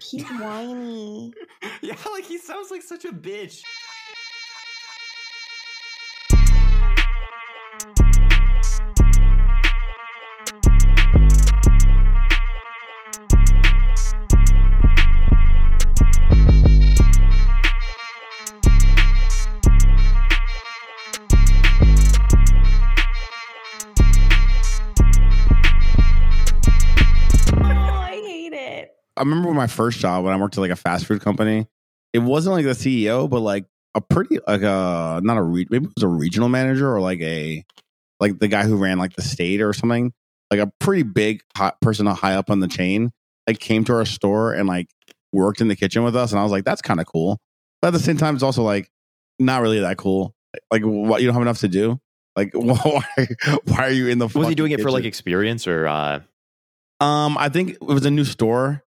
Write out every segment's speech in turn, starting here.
He's whiny. yeah, like he sounds like such a bitch. I remember my first job when I worked at like a fast food company. It wasn't like the CEO, but like a pretty like a not a re- maybe it was a regional manager or like a like the guy who ran like the state or something. Like a pretty big hot person high up on the chain. Like came to our store and like worked in the kitchen with us, and I was like, that's kind of cool. But at the same time, it's also like not really that cool. Like, what you don't have enough to do. Like, why? Why are you in the? Was he doing it for like experience or uh Um, I think it was a new store.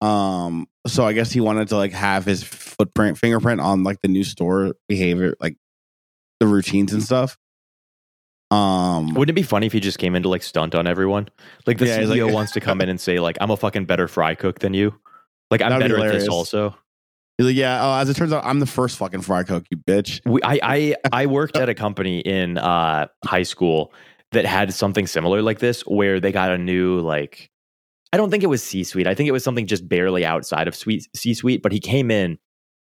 Um, so I guess he wanted to like have his footprint, fingerprint on like the new store behavior, like the routines and stuff. Um, wouldn't it be funny if he just came in to like stunt on everyone? Like the Yeah, CEO like- wants to come in and say, like, I'm a fucking better fry cook than you. Like I'm That'd be better at this also. he's like, yeah. Oh, as it turns out, I'm the first fucking fry cook, you bitch. We, I, I I worked at a company in uh, high school that had something similar like this, where they got a new like. I don't think it was C suite. I think it was something just barely outside of C suite. But he came in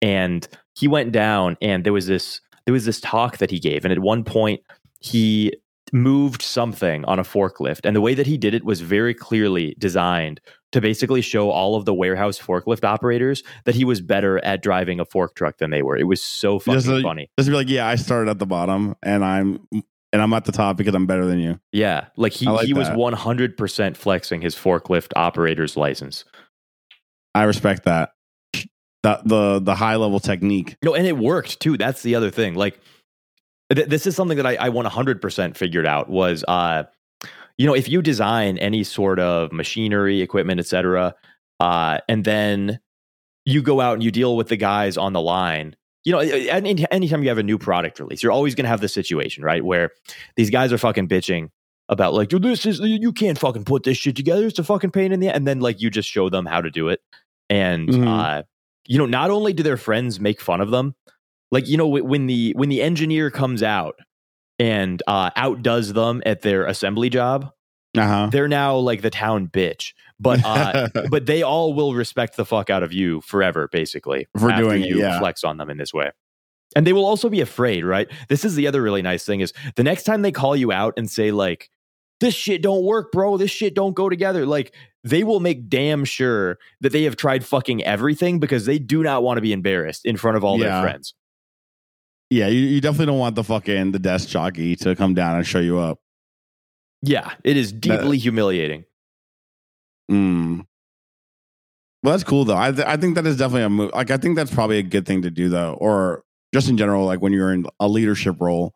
and he went down, and there was this there was this talk that he gave, and at one point he moved something on a forklift, and the way that he did it was very clearly designed to basically show all of the warehouse forklift operators that he was better at driving a fork truck than they were. It was so fucking Just funny. Just be like, yeah, I started at the bottom, and I'm and I'm at the top because I'm better than you. Yeah, like he like he was one hundred percent flexing his forklift operator's license. I respect that. The the the high level technique. No, and it worked too. That's the other thing. Like th- this is something that I, I one hundred percent figured out was, uh, you know, if you design any sort of machinery, equipment, etc., uh, and then you go out and you deal with the guys on the line. You know, any, anytime you have a new product release, you're always going to have the situation, right, where these guys are fucking bitching about like, "Dude, this is you can't fucking put this shit together. It's a fucking pain in the, and then like you just show them how to do it, and Mhm. uh, you know, not only do their friends make fun of them, like you know, when the when the engineer comes out and uh, outdoes them at their assembly job, Uh huh. they're now like the town bitch. But uh, but they all will respect the fuck out of you forever, basically, For after doing it, you yeah. flex on them in this way. And they will also be afraid, right? This is the other really nice thing is the next time they call you out and say like, "This shit don't work, bro. This shit don't go together." Like they will make damn sure that they have tried fucking everything because they do not want to be embarrassed in front of all Yeah. their friends. yeah, you, you definitely don't want the fucking the desk jockey to come down and show you up. Yeah, it is deeply humiliating. Mm. Well, that's cool though. I th- I think that is definitely a move. Like I think that's probably a good thing to do though, or just in general, like when you're in a leadership role,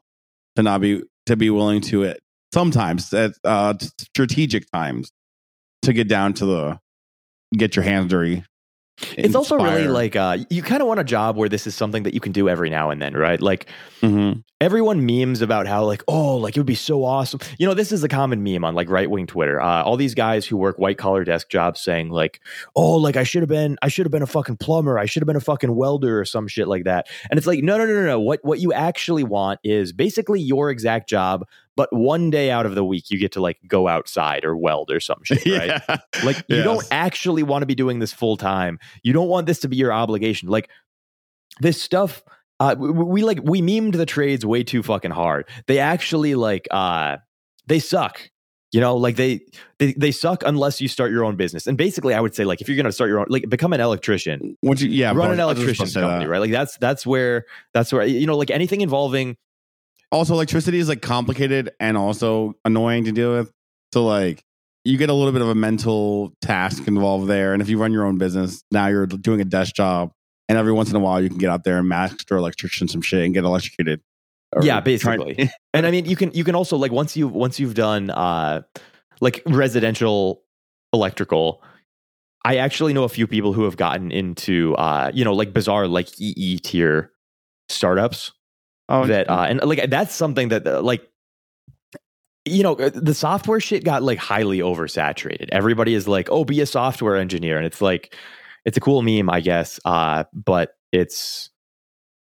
to not be to be willing to it sometimes at uh, strategic times to get down to the get your hands dirty. It's also really like uh, you kind of want a job where this is something that you can do every now and then, right? Like Mhm. everyone memes about how like oh like it would be so awesome. You know this is a common meme on like right-wing twitter. Uh, all these guys who work white collar desk jobs saying like oh like i should have been i should have been a fucking plumber i should have been a fucking welder or some shit like that. And it's like no no no no no. What what you actually want is basically your exact job but one day out of the week you get to like go outside or weld or some shit right yeah. like you don't actually want to be doing this full time. You don't want this to be your obligation. Like this stuff uh we, we like we memed the trades way too fucking hard. They actually like uh they suck. You know, like they they they suck unless you start your own business. And basically I would say like if you're going to start your own like become an electrician. You, yeah, run an I was just about electrician's to say company, right? Like that's that's where that's where you know like anything involving Also, electricity is like complicated and also annoying to deal with. So like you get a little bit of a mental task involved there. And if you run your own business, now you're doing a desk job. And every once in a while, you can get out there and master electrician some shit and get electrocuted. Yeah, basically. and I mean, you can you can also like once you once you've done uh like residential electrical. I actually know a few people who have gotten into uh you know like bizarre like EE tier startups oh, that uh and like that's something that uh, like you know uh, the software shit got like highly oversaturated. Everybody is like, "Oh, be a software engineer." And it's like it's a cool meme, I guess. Uh, but it's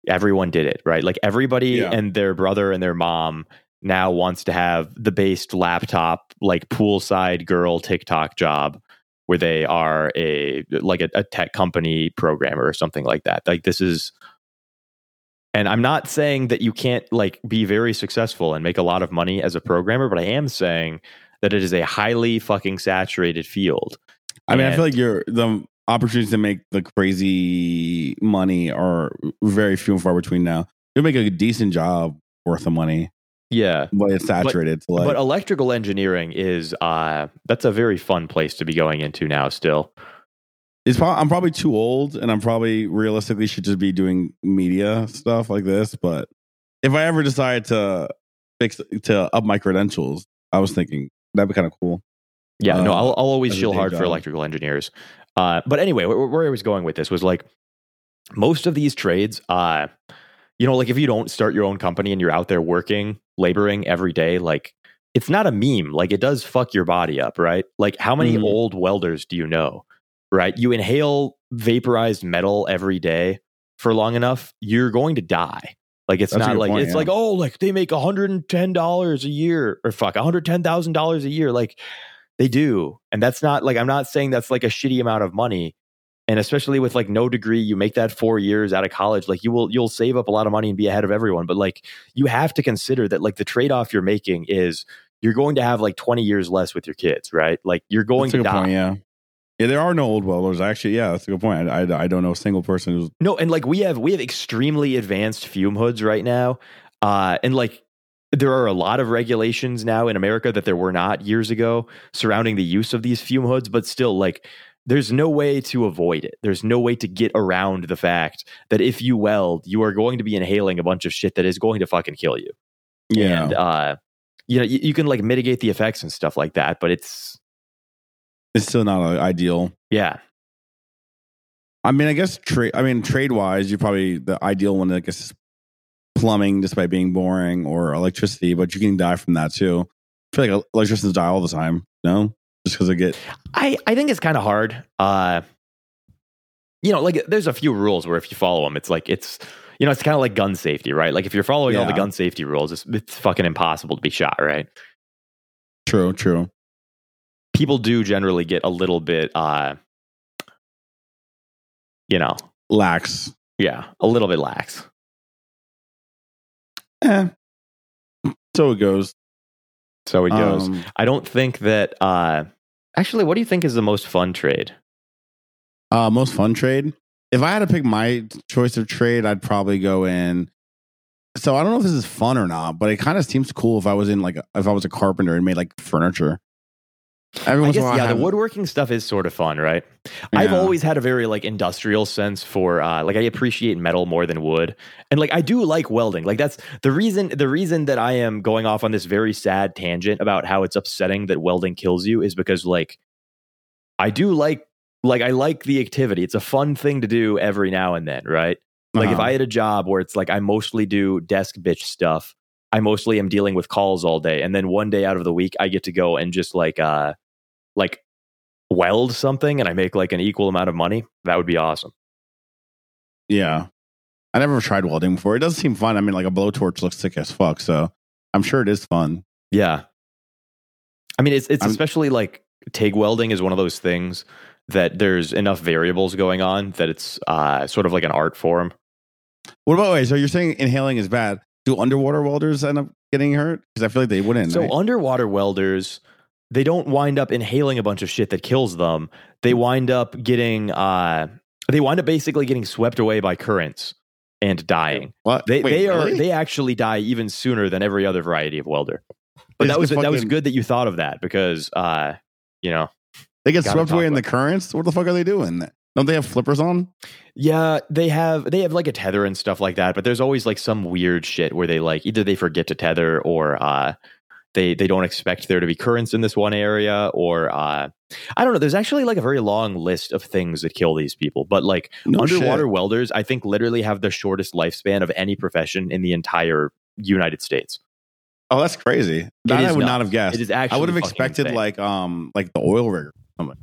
everyone did it right. Like everybody Yeah. and their brother and their mom now wants to have the based laptop, like poolside girl TikTok job where they are a like a, a tech company programmer or something like that. Like this is and I'm not saying that you can't like be very successful and make a lot of money as a programmer, but I am saying that it is a highly fucking saturated field. I mean, I feel like you're the opportunities to make the crazy money are very few and far between now. You'll make a decent job worth of money, Yeah. but it's saturated. to like, but electrical engineering is uh that's a very fun place to be going into now still. It's probably, I'm probably too old, and I'm probably realistically should just be doing media stuff like this. But if I ever decide to fix to up my credentials, I was thinking that'd be kind of cool. Yeah, no, Uh, I'll, I'll always as a chill day hard for electrical engineers. Uh, but anyway, where, where I was going with this was like most of these trades, uh, you know, like if you don't start your own company and you're out there working, laboring every day, like it's not a meme. Like it does fuck your body up, right? Like how many Mhm. old welders do you know, right? You inhale vaporized metal every day for long enough, you're going to die. Like it's That's not like point, it's yeah. like oh like they make hundred and ten dollars a year or fuck hundred ten thousand dollars a year like they do and that's not like I'm not saying that's like a shitty amount of money and especially with like no degree you make that 4 years out of college like you will you'll save up a lot of money and be ahead of everyone but like you have to consider that like the trade off you're making is you're going to have like 20 years less with your kids right like you're going That's to die point. Yeah, yeah. There are no old welders. Actually, yeah, that's a good point. I, I, I don't know a single person who's No, and like we have we have extremely advanced fume hoods right now. Uh and like there are a lot of regulations now in America that there were not years ago surrounding the use of these fume hoods, but still like there's no way to avoid it. There's no way to get around the fact that if you weld, you are going to be inhaling a bunch of shit that is going to fucking kill you. yeah. And uh you know, you, you can like mitigate the effects and stuff like that, but it's it's still not ideal. yeah. I mean, I guess trade. I mean, trade wise, you probably the ideal one. I guess is plumbing, despite being boring, or electricity, but you can die from that too. I feel like electricians die all the time. No, just because they get I, I think it's kind of hard. Uh, you know, like there's a few rules where if you follow them, it's like it's you know it's kind of like gun safety, right? Like if you're following all the gun safety rules, it's, it's fucking impossible to be shot, right? true, true. People do generally get a little bit, uh, you know, Lax. yeah, a little bit lax. Eh. So it goes. So it goes. Um, I don't think that. Uh, actually, what do you think is the most fun trade? uh, most fun trade. If I had to pick my choice of trade, I'd probably go in. So I don't know if this is fun or not, but it kind of seems cool if I was in like a- if I was a carpenter and made like furniture. Every guess in a while, I yeah, the woodworking stuff is sort of fun, right? I've always had a very like industrial sense for uh like I appreciate metal more than wood. And like I do like welding. Like that's the reason the reason that I am going off on this very sad tangent about how it's upsetting that welding kills you is because like I do like like I like the activity. It's a fun thing to do every now and then, right? Like if Uh-huh. I had a job where it's like I mostly do desk bitch stuff, I mostly am dealing with calls all day, and then one day out of the week I get to go and just like uh like weld something and I make like an equal amount of money. That would be awesome. Yeah. I never tried welding before. It doesn't seem fun. I mean, like a blowtorch looks sick as fuck. So I'm sure it is fun. Yeah. I mean it's it's I'm- especially like TIG welding is one of those things that there's enough variables going on that it's uh sort of like an art form. What about, wait, so you're saying inhaling is bad. Do underwater welders end up getting hurt? Because I feel like they wouldn't. So right? underwater welders, they don't wind up inhaling a bunch of shit that kills them. They wind up getting uh they wind up basically getting swept away by currents and dying. what? They Wait, they are really? they actually die even sooner than every other variety of welder. But that was just that was good that you thought of that because uh you know They get swept away in the currents? What the fuck are they doing? Don't they have flippers on? yeah they have they have like a tether and stuff like that but there's always like some weird shit where they like either they forget to tether or uh they they don't expect there to be currents in this one area or uh I don't know there's actually like a very long list of things that kill these people but like No underwater shit. welders I think literally have the shortest lifespan of any profession in the entire United States Oh, that's crazy. That I would nuts. not have guessed. it is actually I would have expected insane. like um like the oil rigger, something.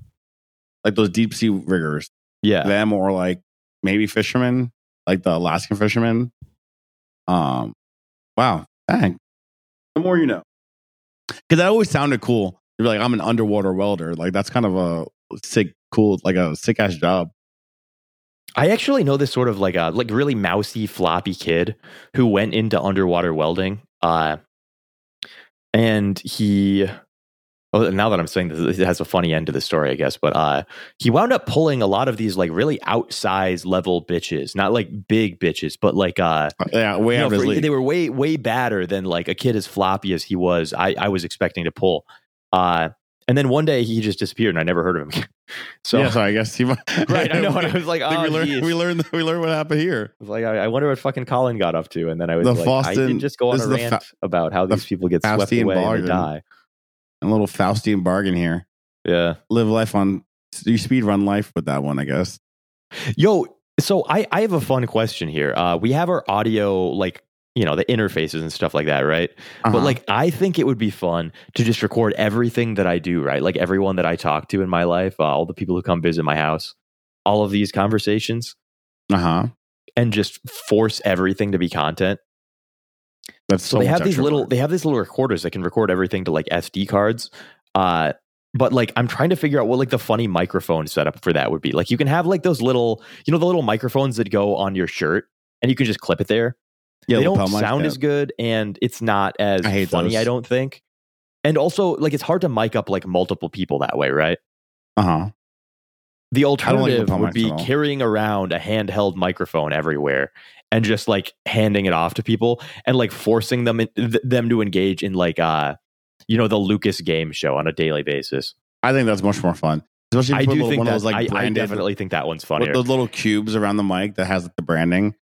like those deep sea riggers. Yeah. them or like maybe fishermen, like the Alaskan fishermen. Um, wow, dang. The more you know, because that always sounded cool. You're like, I'm an underwater welder. Like that's kind of a sick, cool, like a sick ass job. I actually know this sort of like a like really mousy, floppy kid who went into underwater welding. Uh, and he, oh, now that I'm saying this, it has a funny end to the story, I guess. But uh, he wound up pulling a lot of these like really outsized level bitches, not like big bitches, but like uh, Yeah, way you know, of for- they were way way badder than like a kid as floppy as he was. I I was expecting to pull. Uh, and then one day he just disappeared, and I never heard of him. again. so yeah, so I guess he. right, I know. And I was like, oh, we learned. We learned. We learned what happened here. I was like, I, I wonder what fucking Colin got up to. And then I was The like, I Faustin- did just go on a rant Fa- about how these people get swept away and die. A little Faustian bargain here. Yeah. Live life on. You speed run life with that one, I guess. Yo, so I, I have a fun question here. Uh, we have our audio, like, you know, the interfaces and stuff like that, right? But Uh-huh. like, I think it would be fun to just record everything that I do, right? Like everyone that I talk to in my life, uh, all the people who come visit my house, all of these conversations, uh huh. and just force everything to be content. That's So, so they have these little work. they have these little recorders that can record everything to like SD cards. Uh but like I'm trying to figure out what like the funny microphone setup for that would be. Like you can have like those little, you know, the little microphones that go on your shirt and you can just clip it there. Yeah, they don't sound as good and it's not as I funny, those. I don't think. And also like it's hard to mic up like multiple people that way, right? Uh huh. The like alternative would be carrying around a handheld microphone everywhere and just like handing it off to people and like forcing them in, th- them to engage in like uh you know the Lucas game show on a daily basis. I think that's much more fun. Especially if I do little- think one that of those like I, I definitely think that one's funnier. those little cubes around the mic that has the branding.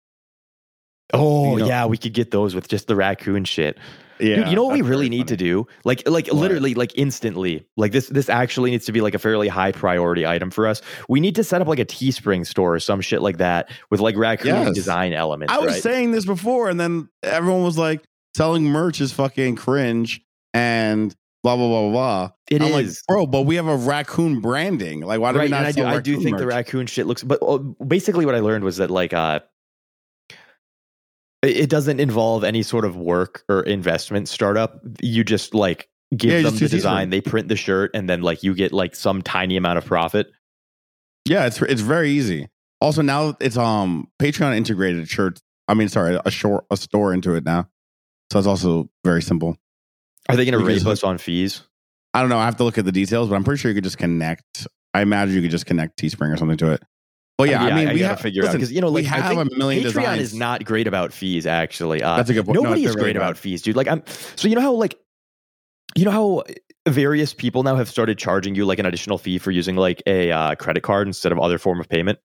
oh you know- yeah, we could get those with just the raccoon shit. Yeah, Dude, you know what we really need to do? Like like What? literally like instantly. Like this this actually needs to be like a fairly high priority item for us. We need to set up like a Teespring store or some shit like that with like raccoon Yes. design elements. I was right? saying this before, and then everyone was like, selling merch is fucking cringe and blah blah blah blah. blah. It I'm like, bro, but we have a raccoon branding. Like, why do right, we not I do, I do think the raccoon shit looks. But uh, basically, what I learned was that like uh, it doesn't involve any sort of work or investment startup. You just like give Yeah, them the design, Teespring. they print the shirt, and then like you get like some tiny amount of profit. Yeah, it's it's very easy. Also, now it's um Patreon integrated shirts. I mean, sorry, a short a store into it now, so it's also very simple. Are they going to raise us on fees? I don't know. I have to look at the details, but I'm pretty sure you could just connect. I imagine you could just connect Teespring or something to it. But yeah, I mean, we gotta have figure out because you know, like we I have think a million Patreon designs. is not great about fees. Actually, uh, That's a good point. No, Nobody they're is very great about fees, dude. Like I'm so you know how like you know how various people now have started charging you like an additional fee for using like a uh, credit card instead of other form of payment.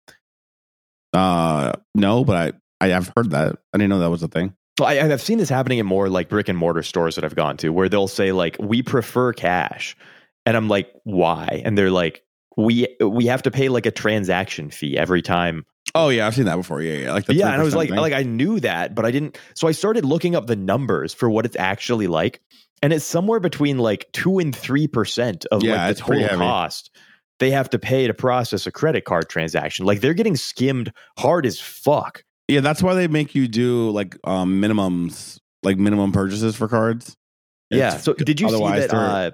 Uh, no, but I I have heard that. I didn't know that was a thing. Well, I, I've seen this happening in more like brick and mortar stores that I've gone to, where they'll say like we prefer cash, and I'm like why? And they're like we we have to pay like a transaction fee every time Oh yeah, I've seen that before. Yeah, yeah. Like the yeah, and I was like, thing. like I knew that, but I didn't. So I started looking up the numbers for what it's actually like, and it's somewhere between like two and three percent of Yeah, like the total cost they have to pay to process a credit card transaction. Like they're getting skimmed hard as fuck. yeah, that's why they make you do like um minimums, like minimum purchases for cards. Yeah. It's- So did you see that? Uh,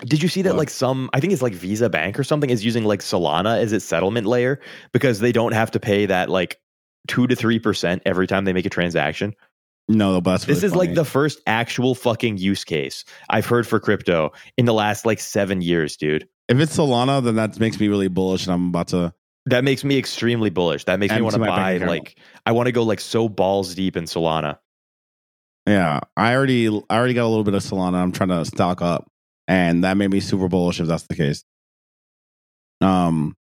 did you see that like some I think it's like Visa Bank or something is using like Solana as its settlement layer because they don't have to pay that like two to three percent every time they make a transaction. no, but that's This really is like the first actual fucking use case I've heard for crypto in the last like seven years, dude. if it's Solana, then that makes me really bullish, and I'm about to. That makes me extremely bullish. That makes me want to buy like I want to go like so balls deep in Solana. Yeah, I already I already got a little bit of Solana. I'm trying to stock up, and that made me super bullish if that's the case. Um,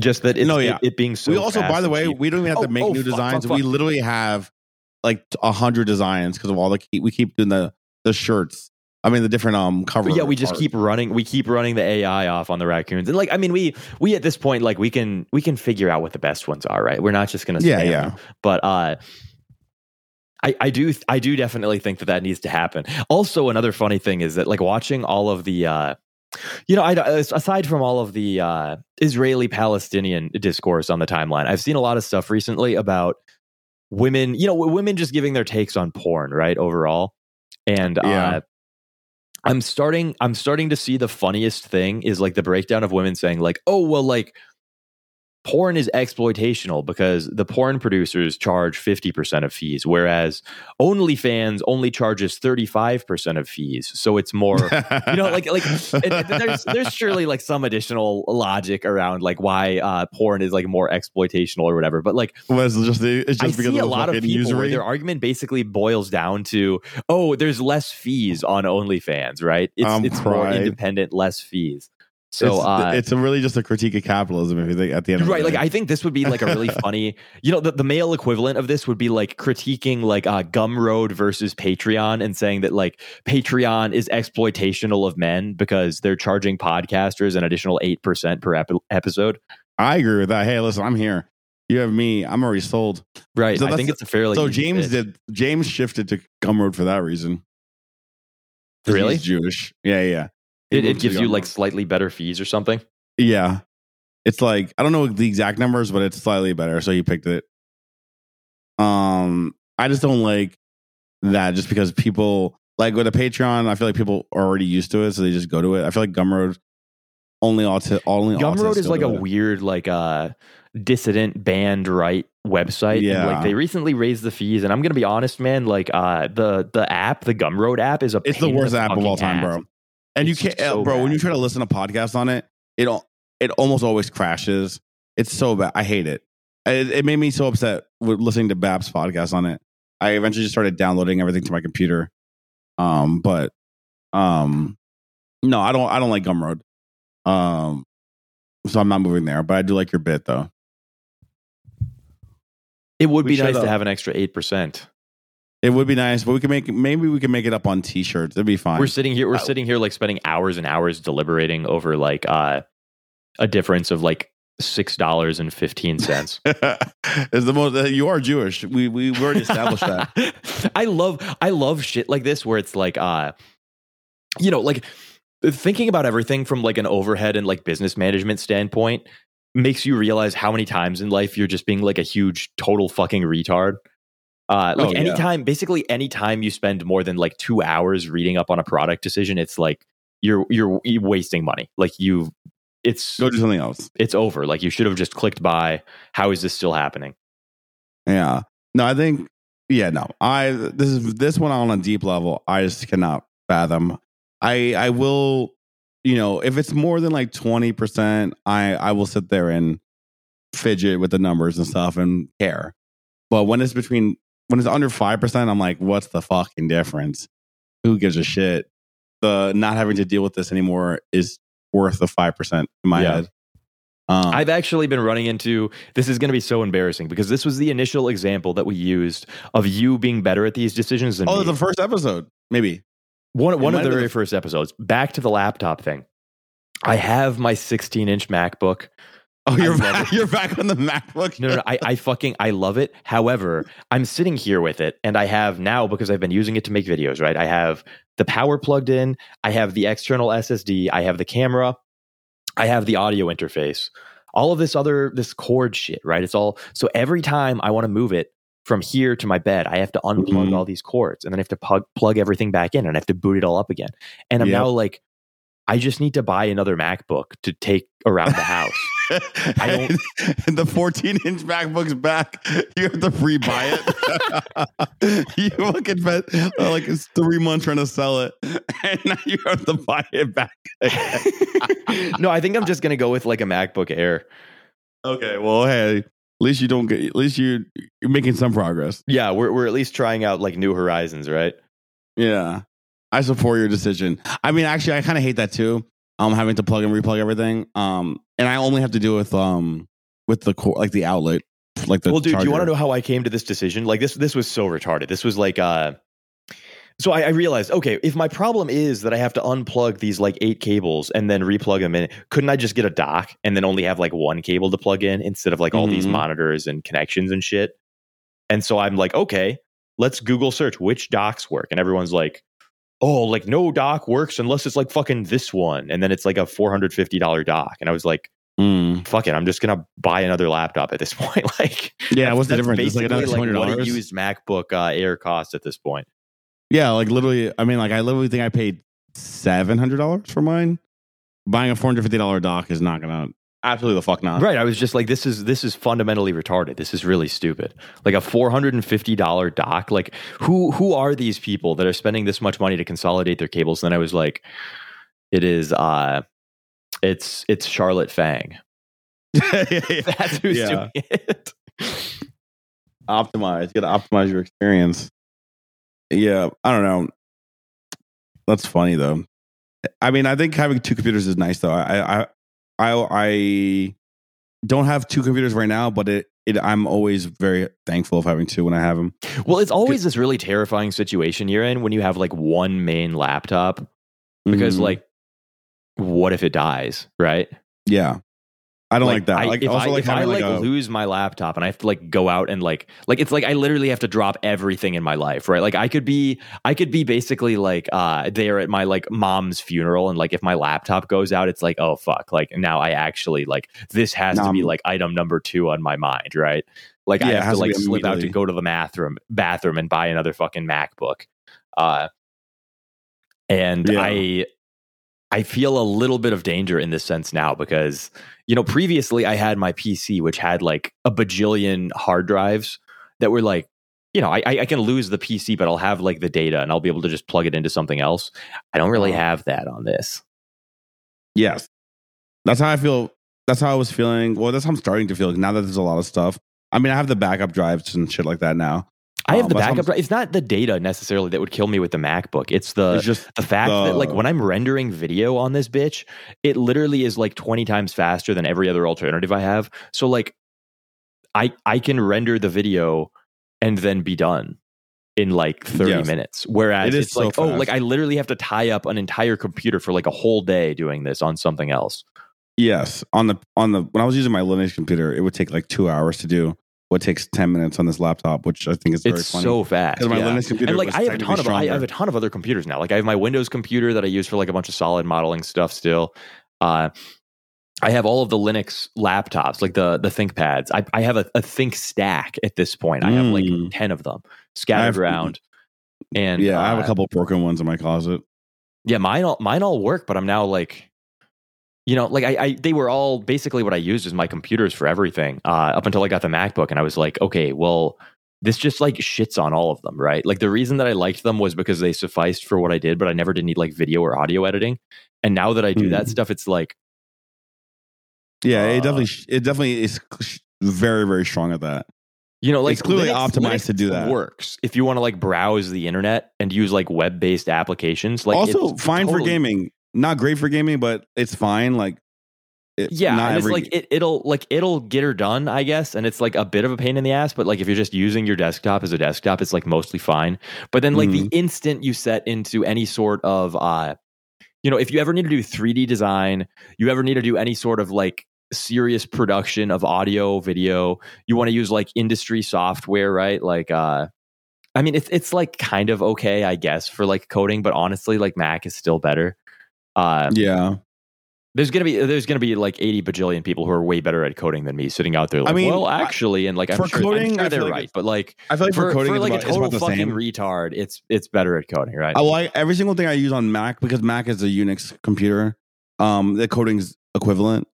Just that it's No, yeah. it, it being so we also, fast by the way, cheap. we don't even have to Oh, make oh, new fuck, designs. fuck, We literally have like a hundred designs because of all the keep, we keep doing the the shirts. I mean, the different um cover. yeah, we just art. keep running. We keep running the AI off on the raccoons, and like I mean, we we at this point like we can we can figure out what the best ones are, right? We're not just gonna Yeah, yeah. them. But uh, I I do I do definitely think that that needs to happen. Also, another funny thing is that like watching all of the uh You know, I, aside from all of the uh, Israeli Palestinian discourse on the timeline, I've seen a lot of stuff recently about women, you know, women just giving their takes on porn, right? Overall. And Yeah. uh, I'm starting I'm starting to see the funniest thing is like the breakdown of women saying like, "Oh, well like porn is exploitational because the porn producers charge 50% of fees whereas OnlyFans only charges 35% of fees. So it's more you know like like and- and there's there's surely like some additional logic around like why uh porn is like more exploitational or whatever but like was just the- it's I just because see a lot of people where their argument basically boils down to oh there's less fees on OnlyFans right? It's Um, it's more independent less fees so it's, uh it's really just a critique of capitalism if you think at the end of right the like i think this would be like a really funny you know the, the male equivalent of this would be like critiquing like uh gumroad versus patreon and saying that like patreon is exploitational of men because they're charging podcasters an additional 8% per ep- episode I agree with that. Hey, listen, I'm here. You have me. I'm already sold. right So i think it's a fairly so James fit. did. James shifted to Gumroad for that reason. Really? He's Jewish. Yeah, yeah. It, it gives you like slightly better fees or something Yeah. It's like I don't know the exact numbers, but it's slightly better. So he picked it. Um, I just don't like that just because people like with a Patreon, I feel like people are already used to it, so they just go to it. I feel like Gumroad only auti- only Gumroad is like a it. weird, like uh dissident band right website. And, Yeah. like they recently raised the fees, and I'm gonna be honest, man. Like uh the the app, the Gumroad app, is a It's the worst app of all time, ass. bro. And you can't, so uh, bro. When you try to listen to podcasts on it, it al- it almost always crashes. It's so bad. I hate it. It, it made me so upset with listening to Babs podcast on it. I eventually just started downloading everything to my computer. Um, but um, no, I don't. I don't like Gumroad. Um, so I'm not moving there. But I do like your bit though. It would We be nice to have an extra eight percent. It would be nice, but we can make maybe we can make it up on T-shirts. It'd be fine. We're sitting here, we're Oh. sitting here like spending hours and hours deliberating over like uh a difference of like six dollars and fifteen cents. is the most. uh, you are Jewish. We we we already established that. I love I love shit like this where it's like uh you know like thinking about everything from like an overhead and like business management standpoint makes you realize how many times in life you're just being like a huge total fucking retard. Uh like Oh, yeah. anytime basically anytime you spend more than like 2 hours reading up on a product decision it's like you're you're, you're wasting money. Like you it's Go do something else. it's over. Like you should have just clicked by how is this still happening? Yeah. No, I think yeah, no. I this is this one on a deep level, I just cannot fathom. I I will, you know, if it's more than like 20%, I I will sit there and fidget with the numbers and stuff and care. But when it's between when it's under 5%, I'm like, what's the fucking difference? Who gives a shit? The not having to deal with this anymore is worth the 5% in my Yeah. head. Um, I've actually been running into this is going to be so embarrassing because this was the initial example that we used of you being better at these decisions than oh, me. the first episode, maybe. one one of the very the- first episodes. Back to the laptop thing. I have my 16 inch MacBook. Oh, you're back. You're back on the MacBook. No, no, no I, I fucking I love it. However, I'm sitting here with it, and I have now because I've been using it to make videos. Right, I have the power plugged in. I have the external SSD. I have the camera. I have the audio interface. All of this other this cord shit. Right, it's all so every time I want to move it from here to my bed, I have to unplug Mhm. all these cords, and then I have to plug plug everything back in, and I have to boot it all up again. And I'm Yep. now like, I just need to buy another MacBook to take around the house. I don't- And the 14 inch MacBook's back. You have to free buy it. you fucking spent uh, like it's three months trying to sell it, and now you have to buy it back. no, I think I'm just gonna go with like a MacBook Air. okay, well, hey, at least you don't get. At least you you're making some progress. Yeah, we're we're at least trying out like new horizons, right? Yeah, I support your decision. I mean, actually, I kind of hate that too. I'm um, having to plug and replug everything. Um, and I only have to do with um with the core, like the outlet, like the. well, dude, do you want to know how I came to this decision? Like this this was so retarded. This was like uh so I, I realized, okay, if my problem is that I have to unplug these like eight cables and then replug them in, couldn't I just get a dock and then only have like one cable to plug in instead of like all these Mhm. monitors and connections and shit? And so I'm like, okay, let's Google search which docks work. And everyone's like, oh, like no dock works unless it's like fucking this one, and then it's like a four hundred fifty dollar dock, and I was like, Mm. fuck it, I'm just gonna buy another laptop at this point. like, Yeah, what's the difference? It's like Basically, another like, what a used MacBook uh, Air cost at this point. Yeah, like literally. I mean, like I literally think I paid seven hundred dollars for mine. Buying a four hundred fifty dollar dock is not gonna absolutely the fuck not. Right. I was just like, this is this is fundamentally retarded. This is really stupid. Like a four hundred and fifty dollar dock. Like who who are these people that are spending this much money to consolidate their cables? And then I was like, it is uh it's it's Charlotte Fang. That's who's Yeah. doing it. optimize. You gotta optimize your experience. Yeah, I don't know. That's funny though. I mean, I think having two computers is nice though. I I I, I don't have two computers right now, but it, it I'm always very thankful of having two when I have them. Well, it's always this really terrifying situation you're in when you have like one main laptop because Mhm. like what if it dies, right? yeah, I don't like, that. I- like if also I, like if I like, like, a lose my laptop and I have to like go out and like like it's like I literally have to drop everything in my life, right? Like I could be I could be basically like uh there at my like mom's funeral and like if my laptop goes out, it's like oh fuck, like now I actually like this has to be like item number two on my mind, right? Like I Yeah, it have to like slip out to go to the bathroom bathroom and buy another fucking MacBook. Uh and Yeah. I I feel a little bit of danger in this sense now because you know previously I had my PC which had like a bajillion hard drives that were like you know I I can lose the PC but I'll have like the data and I'll be able to just plug it into something else. I don't really have that on this. yes. That's how I feel. That's how I was feeling. Well, that's how I'm starting to feel now that there's a lot of stuff. I mean, I have the backup drives and shit like that now. I have Um, the that's what I'm- backup. It's not the data necessarily that would kill me with the MacBook. It's the it's just the fact that like when I'm rendering video on this bitch, it literally is like 20 times faster than every other alternative I have. So like I I can render the video and then be done in like 30 Yes. minutes. Whereas It it's so like, oh, like I literally have to tie up an entire computer for like a whole day doing this on something else. Yes, on the on the when I was using my Linux computer, it would take like two hours to do what takes ten minutes on this laptop, which I think is very It's funny. so fast. because my yeah. Linux computer and like I have a ton of I have a ton of other computers now. Like I have my Windows computer that I use for like a bunch of solid modeling stuff still. Uh I have all of the Linux laptops, like the the ThinkPads. I, I have a, a Think Stack at this point. I have like Mm. ten of them scattered have- around. And yeah, I have a uh, couple broken ones in my closet. yeah, mine all mine all work, but I'm now like, you know, like I, I they were all basically what I used as my computers for everything uh, up until I got the MacBook, and I was like, okay, well, this just like shits on all of them, right? Like the reason that I liked them was because they sufficed for what I did, but I never did need like video or audio editing. And now that I do that Mhm. stuff, it's like, Yeah, it Uh, definitely it definitely is very very strong at that. you know, like It's clearly optimized to do that. Works if you want to like browse the internet and use like web based applications. Like also, fine for gaming. Not great for gaming, but it's fine. Like, it, yeah, and it's like it, it'll like it'll get her done, I guess, and it's like a bit of a pain in the ass. But like if you're just using your desktop as a desktop, it's like mostly fine. But then like Mm-hmm. the instant you set into any sort of, uh, you know, if you ever need to do 3D design, you ever need to do any sort of like serious production of audio, video, you want to use like industry software, right? Like, uh, I mean, it's it's like kind of okay, I guess, for like coding, but honestly, like Mac is still better. Uh, yeah, there's gonna be there's gonna be like 80 bajillion people who are way better at coding than me sitting out there like mean, well actually and like I'm for sure, coding, sure they're like right but like I feel like for, for, coding, for it's like about, a total the fucking same. retard it's it's better at coding right I like every single thing I use on Mac because Mac is a Unix computer. Um, the coding's equivalent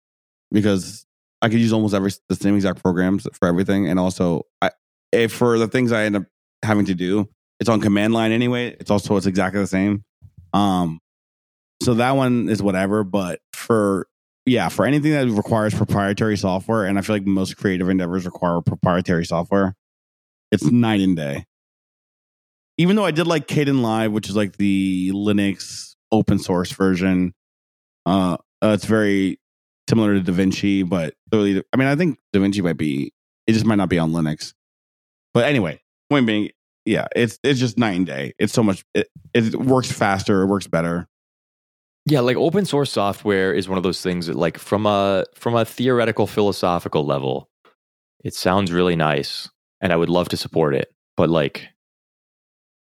because I could use almost every the same exact programs for everything, and also I if for the things I end up having to do, it's on command line anyway. It's also it's exactly the same. Um, so that one is whatever, but for yeah, for anything that requires proprietary software, and I feel like most creative endeavors require proprietary software, it's night and day even though I did like Kdenlive, which is like the Linux open source version, uh, uh, it's very similar to DaVinci, but I mean, I think DaVinci might be, it just might not be on Linux. But anyway, point being, yeah, it's it's just night and day. It's so much, it, it works faster, it works better. Yeah like open source software is one of those things that like from a from a theoretical philosophical level it sounds really nice and I would love to support it but like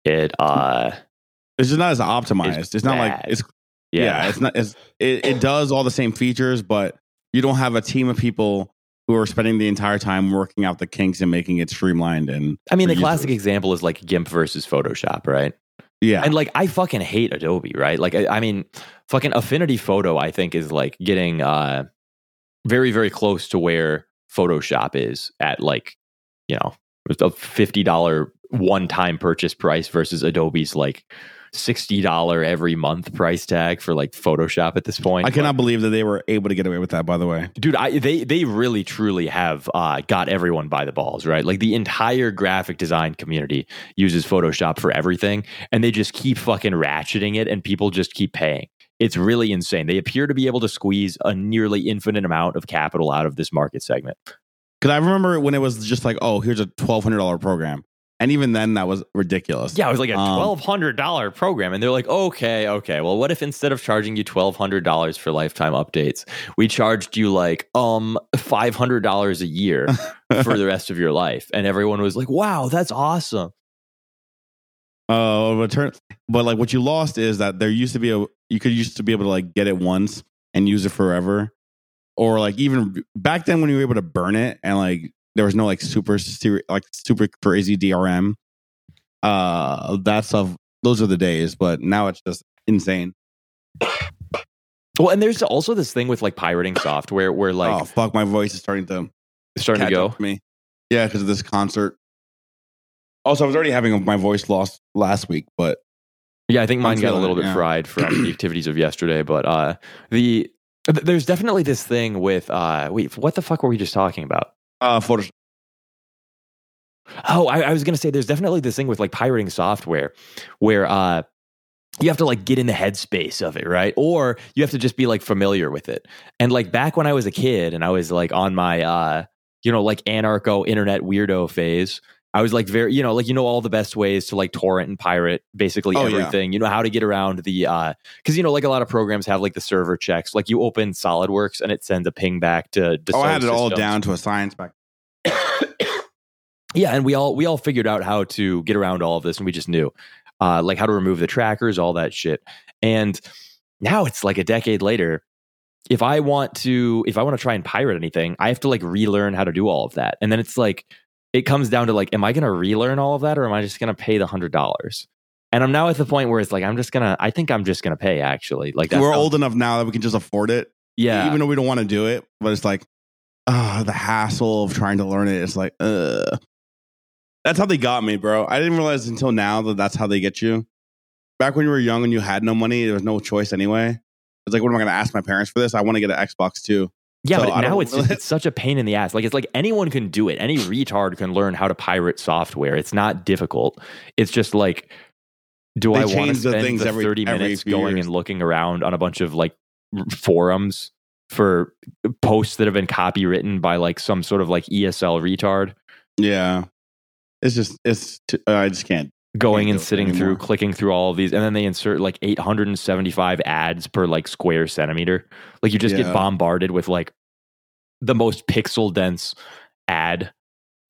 it uh It's just not as optimized. It's, not like it's yeah. Yeah. it's not. It's, it it does all the same features, but you don't have a team of people who are spending the entire time working out the kinks and making it streamlined. And I mean, the classic example is like GIMP versus Photoshop, right? Yeah, And like, I fucking hate Adobe, right? Like, I, I mean, fucking Affinity Photo, I think, is like getting uh very, very close to where Photoshop is at like, you know, a fifty dollar one time purchase price versus Adobe's like sixty dollar every month price tag for like Photoshop at this point. I cannot believe that they were able to get away with that. By the way, dude I, they they really truly have uh, got everyone by the balls right? Like the entire graphic design community uses photoshop for everything and they just keep fucking ratcheting it and people just keep paying. It's really insane. They appear to be able to squeeze a nearly infinite amount of capital out of this market segment. Because I remember when it was just like, oh, here's a twelve hundred dollar program, and even then that was ridiculous. yeah it was like a Um, $1200 program and they're like okay okay well what if instead of charging you $1200 for lifetime updates we charged you like um $500 a year for the rest of your life. And everyone was like, wow, that's awesome. Uh, but but like what you lost is that there used to be a you could used to be able to like get it once and use it forever, or like even back then when you were able to burn it and like there was no like super seri- like super crazy DRM. Uh, that stuff. Those are the days, but now it's just insane. Well, and there's also this thing with like pirating software where like oh fuck, my voice is starting to starting to go. to me. Yeah, because of this concert. Also, I was already having my voice lost last week, but Yeah, I think mine got a little bit yeah. fried from the activities of yesterday, but uh the th- there's definitely this thing with uh wait, what the fuck were we just talking about? Uh, Photoshop. Oh, I, I was gonna say there's definitely this thing with like pirating software where uh you have to like get in the headspace of it, right? Or you have to just be like familiar with it. And like back when I was a kid and I was like on my uh you know like anarcho internet weirdo phase, I was like very you know like you know all the best ways to like torrent and pirate basically Oh, yeah. everything. You know how to get around the uh cuz you know like a lot of programs have like the server checks. Like you open SolidWorks and it sends a ping back to Oh, I had it Dassault all down to a science back. yeah, and we all we all figured out how to get around all of this, and we just knew, uh, like how to remove the trackers, all that shit. And now it's like a decade later. If I want to, if I want to try and pirate anything, I have to like relearn how to do all of that, and then it's like it comes down to like, am I going to relearn all of that, or am I just going to pay the hundred dollars? And I'm now at the point where it's like I'm just gonna. I think I'm just gonna pay. Actually, like that's We're old enough now that we can just afford it, Yeah, even though we don't want to do it. But it's like, ah, the hassle of trying to learn it. It's like, uh, that's how they got me, bro. I didn't realize until now that that's how they get you. Back when you were young and you had no money, there was no choice anyway. It's like, what am I going to ask my parents for this? I want to get an Xbox too. Yeah, So but now it's just, it's such a pain in the ass. Like it's like anyone can do it. Any retard can learn how to pirate software. It's not difficult. It's just like, do They I want to the spend things the every- thirty minutes going years. and looking around on a bunch of like forums for posts that have been copywritten by like some sort of like ESL retard? Yeah, it's just, it's. T- I just can't. Going and sitting through, clicking through all of these, and then they insert like 875 ads per like square centimeter. Like you just Yeah. get bombarded with like the most pixel dense ad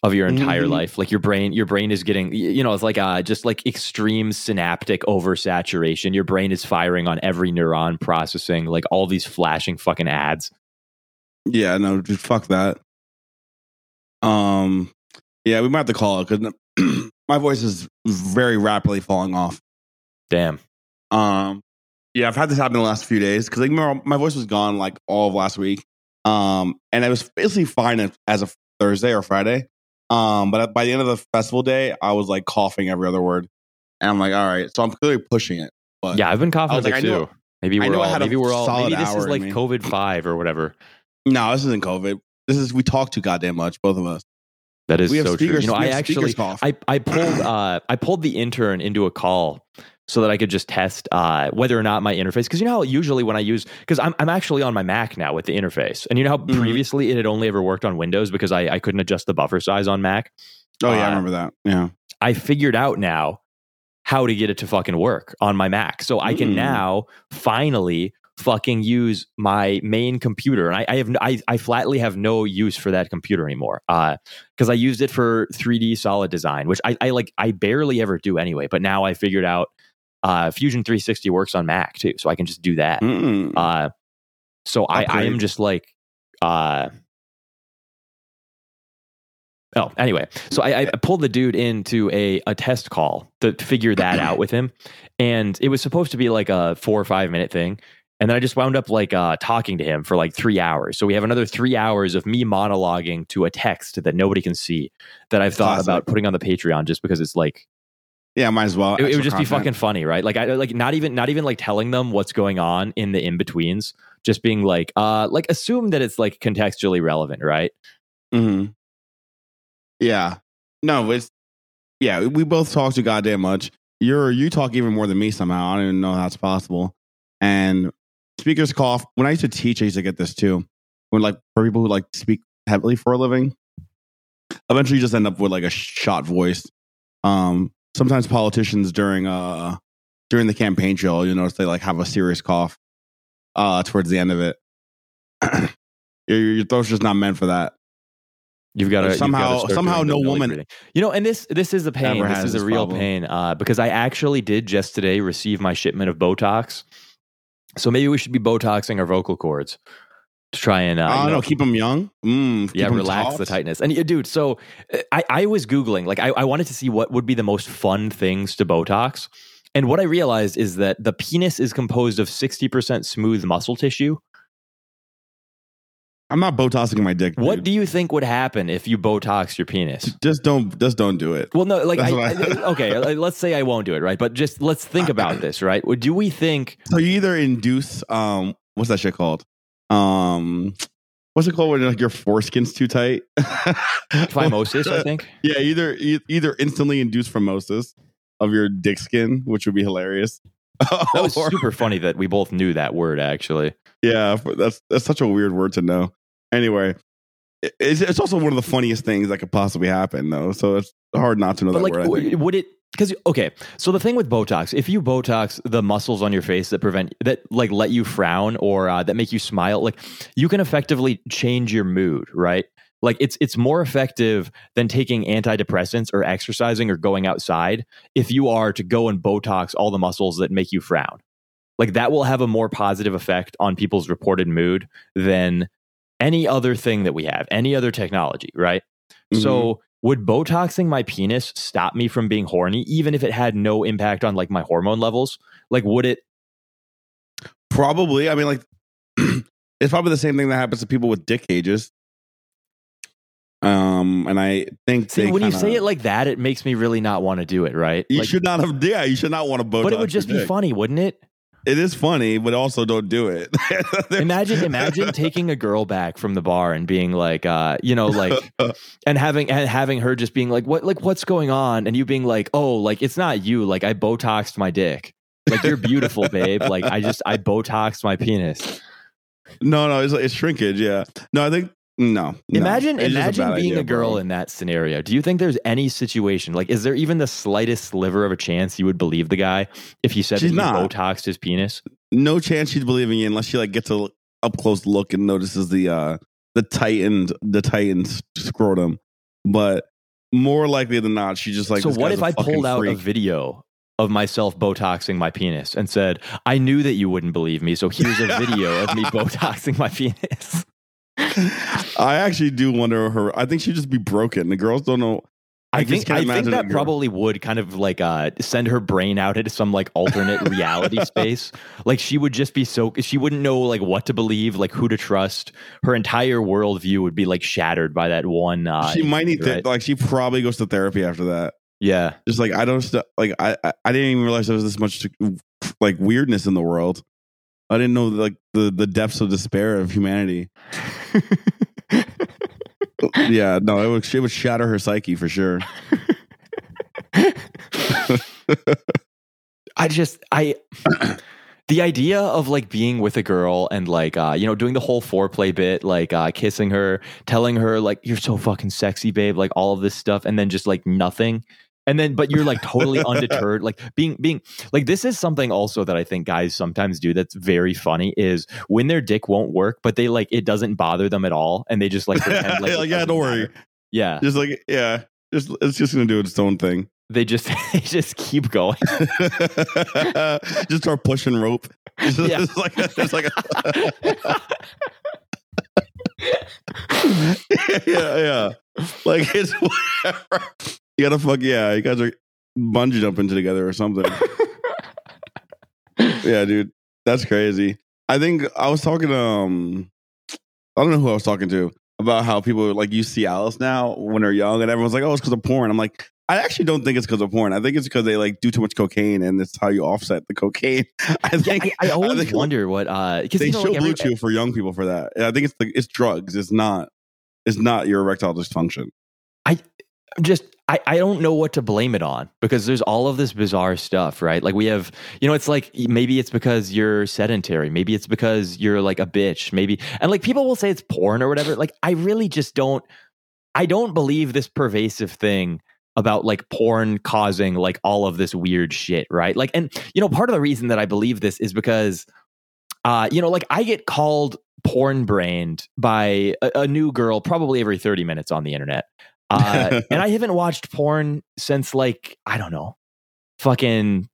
of your entire Mhm. life. Like your brain, your brain is getting, you know, it's like uh, just like extreme synaptic oversaturation. Your brain is firing on every neuron, processing like all these flashing fucking ads. Yeah, no, just fuck that. Um, yeah, we might have to call it because my voice is very rapidly falling off. Damn. Um, yeah, I've had this happen the last few days because like my voice was gone like all of last week. Um, and I was basically fine as- of Thursday or Friday. Um, but by the end of the festival day, I was like coughing every other word, and I'm like, all right, so I'm clearly pushing it. But Yeah, I've been coughing I a like, too. Maybe we're all. Maybe we're all. Maybe this is like. COVID five or whatever. no, this isn't COVID. This is we talk too goddamn much, both of us. That is we have so speakers. true. You know, I actually. I, I pulled uh, I pulled the intern into a call so that I could just test uh, whether or not my interface because you know how usually when I use because I'm I'm actually on my Mac now with the interface and you know how Mhm. previously it had only ever worked on Windows because I, I couldn't adjust the buffer size on Mac. oh yeah, I uh, remember that. Yeah. I figured out now how to get it to fucking work on my Mac. So I can Mm. now finally fucking use my main computer. And I, I have I, I flatly have no use for that computer anymore. Uh because I used it for 3D solid design, which I, I like I barely ever do anyway. But now I figured out uh, Fusion 360 works on Mac too, so I can just do that. Mm. Uh, so I, I am just like, uh, oh, anyway. So I, I pulled the dude into a, a test call to figure that out with him. And it was supposed to be like a four or five minute thing. And then I just wound up like uh, talking to him for like three hours. So we have another three hours of me monologuing to a text that nobody can see that I've thought Classic. about putting on the Patreon just because it's like yeah, might as well. it, it would just be fucking funny, right? Like I like not even not even like telling them what's going on in the in betweens, just being like, uh, like assume that it's like contextually relevant, right? hmm Yeah. No, it's yeah. We both talk too goddamn much. You're you talk even more than me somehow. I don't even know how that's possible. And speakers cough. When I used to teach, I used to get this too. When like for people who like speak heavily for a living, eventually you just end up with like a shot voice. Um, sometimes politicians during uh during the campaign trail, you notice they like have a serious cough uh towards the end of it. your, your throat's just not meant for that. You've got to Somehow- somehow no woman- You know, and this this is a pain. This is a real problem. pain uh, because I actually did just today receive my shipment of Botox. So maybe we should be Botoxing our vocal cords to try and uh, oh you know, no, keep them young. Mm, keep yeah, relax the tightness. And uh, dude, so uh, I, I was Googling, like, I, I wanted to see what would be the most fun things to Botox. And what I realized is that the penis is composed of 60% smooth muscle tissue. I'm not botoxing my dick. What dude. do you think would happen if you Botox your penis? just don't just don't do it. Well, no, like, I, I- okay, let's say I won't do it, right? But just let's think about this, right? Do we think, So you either induce um what's that shit called? Um what's it called when like your foreskin's too tight? phimosis, I think? Yeah, either either instantly induce phimosis of your dick skin, which would be hilarious. That was super funny that we both knew that word, actually. yeah, that's that's such a weird word to know. Anyway, it's, it's also one of the funniest things that could possibly happen, though. So it's hard not to know But that like, word. I think. would it? Because okay, so the thing with Botox, if you Botox the muscles on your face that prevent that like let you frown or uh, that make you smile, like you can effectively change your mood, right? Like it's it's more effective than taking antidepressants or exercising or going outside if you are to go and Botox all the muscles that make you frown. Like that will have a more positive effect on people's reported mood than any other thing that we have, any other technology, right? So would Botoxing my penis stop me from being horny, even if it had no impact on like my hormone levels? Like, would it? Probably. I mean, like, it's probably the same thing that happens to people with dick cages. Um, and I think See, when you kinda- say it like that, it makes me really not want to do it, right? you Like, should not have. Yeah, you should not want to Botox. but it would just be dick. funny, wouldn't it? It is funny, but also don't do it. Imagine, imagine taking a girl back from the bar and being like, uh, you know, like, and having and having her just being like, what, like, what's going on? And you being like, oh, like it's not you. Like I Botoxed my dick. Like you're beautiful, babe. Like I just I Botoxed my penis. no, no, it's, it's shrinkage. Yeah, no, I think no. no. Imagine, just imagine bad being idea, a girl bro. in that scenario. Do you think there's any situation like, is there even the slightest sliver of a chance you would believe the guy if he said She's that not. he botoxed his penis? no chance she's believing you unless she like gets a up close look and notices the uh the tightened the tightened scrotum. But more likely than not, she just like. so what if I pulled out a video of myself botoxing my penis and said, "I knew that you wouldn't believe me, so here's a video of me botoxing my penis." I actually do wonder her. I think she'd just be broken. The girls don't know. I, just think I think that probably would kind of like uh, send her brain out into some like alternate reality space. Like she would just be so she wouldn't know like what to believe, like who to trust. Her entire worldview would be like shattered by that one. Uh, she might need right? to like. She probably goes to therapy after that. yeah. Just like I don't st- like I I, I didn't even realize there was this much like weirdness in the world. I didn't know like the the depths of despair of humanity. yeah, no, it would it would shatter her psyche for sure. I just I the idea of like being with a girl and like uh you know doing the whole foreplay bit like uh kissing her telling her like you're so fucking sexy babe like all of this stuff and then just like nothing and then but you're like totally undeterred like being being like this is something also that I think guys sometimes do that's very funny is when their dick won't work but they like it doesn't bother them at all and they just like pretend like, Like, yeah, don't worry. matter. yeah Just like yeah, just it's just gonna do its own thing. they just they just keep going. just start pushing rope. It's Yeah. just like it's like a, yeah, yeah. Like it's whatever. You gotta fuck yeah. You guys are bungee jumping together or something. yeah, dude, that's crazy. I think I was talking to um, I don't know who I was talking to about how people like you see Alice now when they're young, and everyone's like, "Oh, it's because of porn." I'm like, I actually don't think it's because of porn. I think it's because they like do too much cocaine, and that's how you offset the cocaine. I Yeah, think I, I always think wonder what uh because they you know, show like, BlueChew for young people for that. I think it's the it's drugs. It's not. It's not your erectile dysfunction. Just I, I don't know what to blame it on because there's all of this bizarre stuff, right? Like we have, you know, it's like maybe it's because you're sedentary, maybe it's because you're like a bitch, maybe, and like people will say it's porn or whatever. Like I really just don't, I don't believe this pervasive thing about like porn causing like all of this weird shit, right? Like, and you know, part of the reason that I believe this is because, uh, you know, like I get called porn brained by a, a new girl probably every 30 minutes on the internet. Uh, and I haven't watched porn since like, I don't know, fucking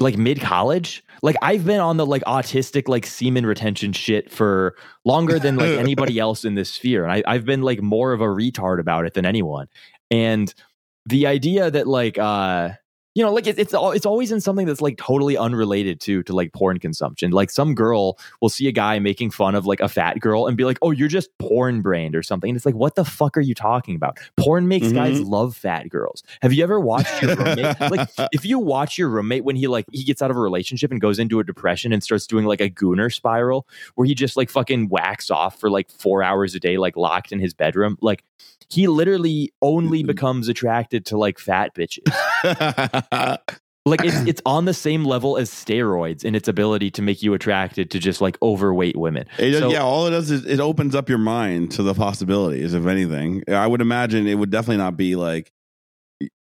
like mid college. Like I've been on the like autistic like semen retention shit for longer than like anybody else in this sphere. And I, I've been like more of a retard about it than anyone. And the idea that like uh you know like it, it's it's always in something that's like totally unrelated to to like porn consumption. Like some girl will see a guy making fun of like a fat girl and be like oh you're just porn brained or something. And it's like what the fuck are you talking about? Porn makes guys mm-hmm. love fat girls. Have you ever watched your roommate like if you watch your roommate when he like he gets out of a relationship and goes into a depression and starts doing like a gooner spiral where he just like fucking whacks off for like four hours a day like locked in his bedroom like he literally only mm-hmm. becomes attracted to like fat bitches like it's it's on the same level as steroids in its ability to make you attracted to just like overweight women does- So- yeah, all it does is it opens up your mind to the possibilities. If anything, I would imagine it would definitely not be like.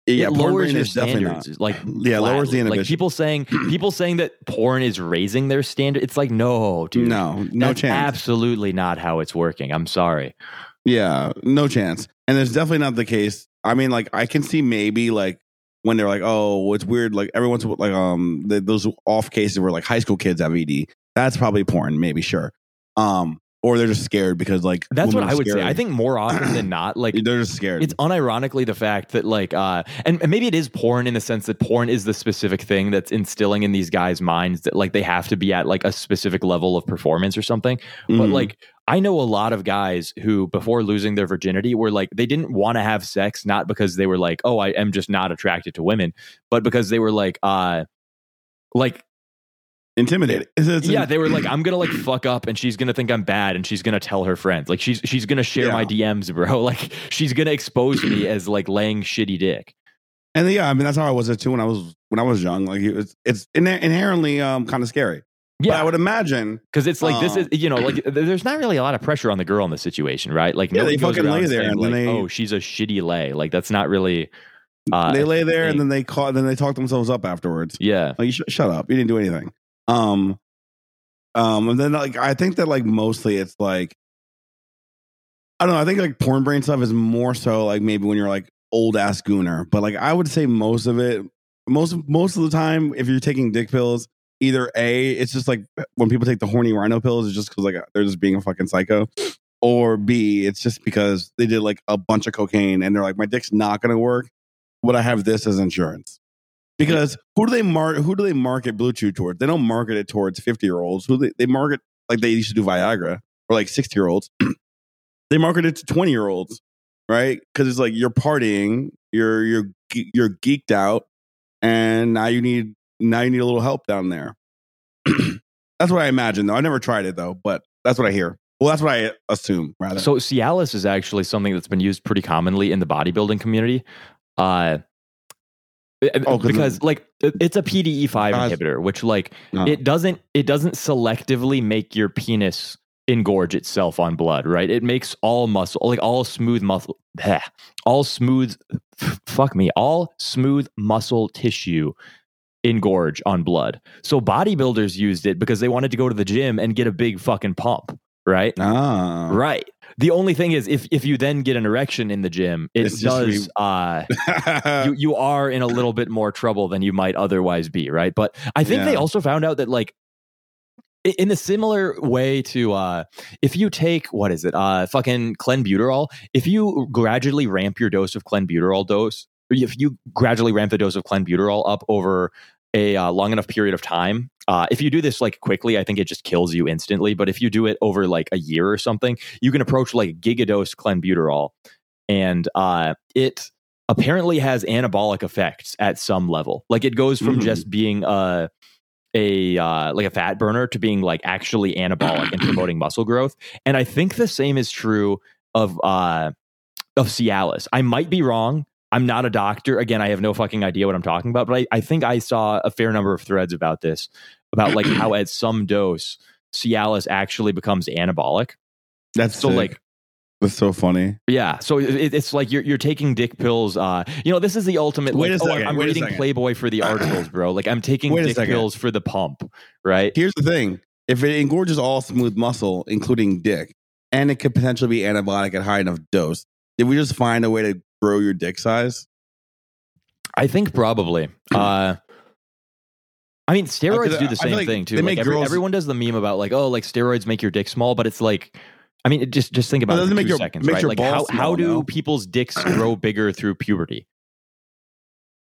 Yeah, it porn lowers your is definitely not. standards like Yeah, lowers the flatly. like people saying people saying that porn is raising their standard it's like no dude No, no That's chance. absolutely not how it's working. I'm sorry. Yeah, no chance. And it's definitely not the case. I mean, like I can see maybe like when they're like, oh, it's weird. Like everyone's like, um, the, those off cases where like high school kids have ED. That's probably porn, maybe sure. Um, or they're just scared because like That's what I would say. I think more often than not, like they're just scared. it's unironically the fact that like uh and, and maybe it is porn in the sense that porn is the specific thing that's instilling in these guys' minds that like they have to be at like a specific level of performance or something. But Mhm. like I know a lot of guys who before losing their virginity were like they didn't want to have sex not because they were like, "Oh, I am just not attracted to women," but because they were like uh like intimidated. It's- it's- yeah, they were like, I'm gonna like fuck up, and she's gonna think I'm bad, and she's gonna tell her friends. Like she's she's gonna share my DMs, bro. Like she's gonna expose me as like laying shitty dick. And yeah, I mean that's how I was it too when I was when I was young. Like it's inher- inherently um kind of scary. But I would imagine because it's like this uh, is you know like there's not really a lot of pressure on the girl in the situation, right? Like Yeah, they fucking lay there and then like, they- oh, she's a shitty lay. Like that's not really. Uh, they lay there thing. and then they call then they talk themselves up afterwards. yeah, Like you sh- shut up, you didn't do anything. Um, um, and then like I think that like mostly it's like I don't know. I think like porn brain stuff is more so like maybe when you're like old ass gooner, but like I would say most of it, most most of the time, if you're taking dick pills, either a it's just like when people take the horny rhino pills, it's just because like they're just being a fucking psycho, or b it's just because they did like a bunch of cocaine and they're like my dick's not gonna work, but I have this as insurance. Because who do they mar- who do they market BlueChew towards? They don't market it towards fifty year olds. Who they, they market like they used to do Viagra or like sixty year olds. they market it to twenty year olds, right? Because it's like you're partying, you're you're you're geeked out, and now you need now you need a little help down there. that's what I imagine, though. I never tried it though, but that's what I hear. Well, that's what I assume, rather. So Cialis is actually something that's been used pretty commonly in the bodybuilding community. Uh Oh, 'cause because like it's a PDE5 Uh, inhibitor, which like No. it doesn't it doesn't selectively make your penis engorge itself on blood, right? It makes all muscle like all smooth muscle bleh, all smooth fuck me, all smooth muscle tissue engorge on blood. So bodybuilders used it because they wanted to go to the gym and get a big fucking pump, right? ah, Right. The only thing is, if if you then get an erection in the gym, it It's does. re- uh, you you are in a little bit more trouble than you might otherwise be, right? But I think they also found out that like in a similar way to uh if you take what is it uh fucking clenbuterol if you gradually ramp your dose of clenbuterol dose if you gradually ramp the dose of clenbuterol up over a uh, long enough period of time uh, if you do this like quickly i think it just kills you instantly. But if you do it over like a year or something you can approach like gigadose clenbuterol. And uh, it apparently has anabolic effects at some level. Like it goes from Mhm. just being uh, a uh, like a fat burner to being like actually anabolic and promoting muscle growth. And i think the same is true of uh of cialis. I might be wrong i'm not a doctor again i have no fucking idea what i'm talking about but i, I think i saw a fair number of threads about this about like how at some dose cialis actually becomes anabolic That's so sick. like that's so funny. yeah, so it, it's like you're you're taking dick pills. Uh, you know, this is the ultimate. Wait like, a oh, second, I'm wait reading. Playboy for the articles, bro. Like I'm taking Wait dick pills for the pump, right? Here's the thing: if it engorges all smooth muscle, including dick, and it could potentially be antibiotic at high enough dose, did we just find a way to grow your dick size? I think probably. Uh, I mean, steroids do the same like thing too. Like make every, girls- everyone does the meme about like, oh, like steroids make your dick small, but it's like, I mean, it just just think about it for doesn't two your- seconds, right? Like how balls how do no? people's dicks grow bigger through puberty?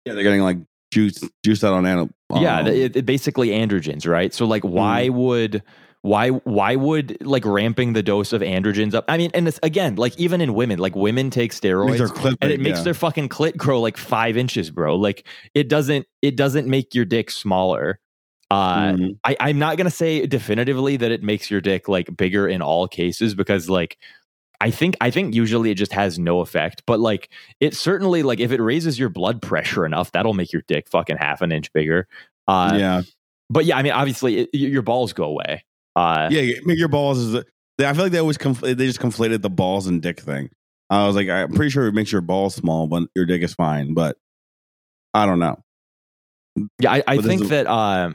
Yeah, they're getting like juice juice out on animal. yeah, it, it basically androgens, right? So like, why Mm. would why why would like ramping the dose of androgens up? I mean, and it's again like even in women, like women take steroids. and it makes their fucking clit grow like five inches, bro. Like it doesn't it doesn't make your dick smaller. Uh, Mm-hmm. I, I'm not gonna say definitively that it makes your dick like bigger in all cases because like I think I think usually it just has no effect, but like it certainly like if it raises your blood pressure enough, that'll make your dick fucking half an inch bigger. Uh, yeah, But yeah, I mean, obviously it, your balls go away. Uh, yeah. Make your balls is. I feel like they always confl- they just conflated the balls and dick thing. I was like, I'm pretty sure it makes your balls small, but your dick is fine. But I don't know. Yeah, I, I think there's that uh,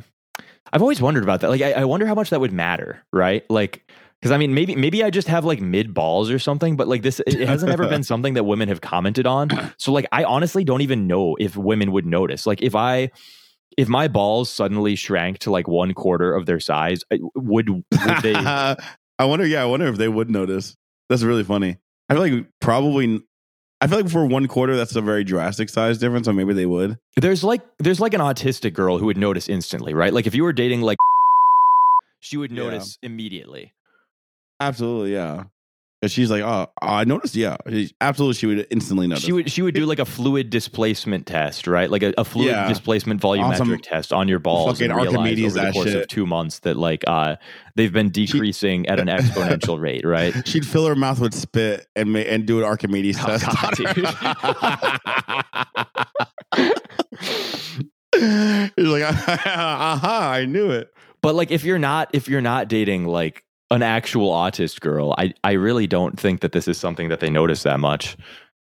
I've always wondered about that. Like, I, I wonder how much that would matter, right? Like, because I mean, maybe maybe I just have like mid balls or something, but like this, it it hasn't ever been something that women have commented on. So, like, I honestly don't even know if women would notice. Like, if I if my balls suddenly shrank to like one quarter of their size, I- would would they? I wonder. Yeah, I wonder if they would notice. That's really funny. I feel like probably. I feel like for one quarter, that's a very drastic size difference. So maybe they would. There's like there's like an autistic girl who would notice instantly, right? Like if you were dating like, she would Yeah. notice immediately. Absolutely, yeah. Because she's like, oh, I noticed. Yeah, She- absolutely. She would instantly notice. She would she would do like a fluid displacement test, right? Like a, a fluid Yeah. displacement volumetric Awesome. test on your balls Fucking and Archimedes over the course of two months that like uh they've been decreasing at an exponential rate, right? She'd fill her mouth with spit and ma- and do an Archimedes Oh, test. God, He's like, aha, I knew it. But like if you're not if you're not dating like an actual autist girl, I I really don't think that this is something that they notice that much.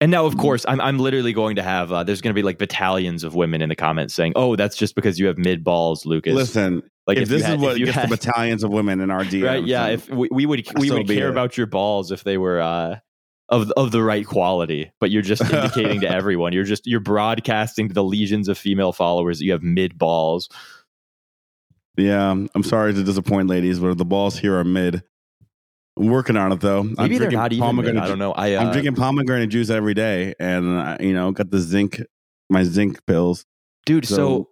And now, Mm-hmm. of course, I'm I'm literally going to have uh, there's going to be like battalions of women in the comments saying, "Oh, that's just because you have mid balls, Lucas." Listen, like if, you this had- is what if you gets had- the battalions of women in our DMs, right? Yeah, if we, we would we would care it. about your balls if they were uh, of of the right quality, but you're just indicating to everyone you're just you're broadcasting to the legions of female followers that you have mid balls. Yeah, I'm sorry to disappoint, ladies, but the balls here are mid. I'm working on it though. I'm Maybe they're drinking not even. Mid, pomegranate I don't know. I uh, I'm drinking pomegranate juice every day, and uh, you know, got the zinc, my zinc pills. dude so, So-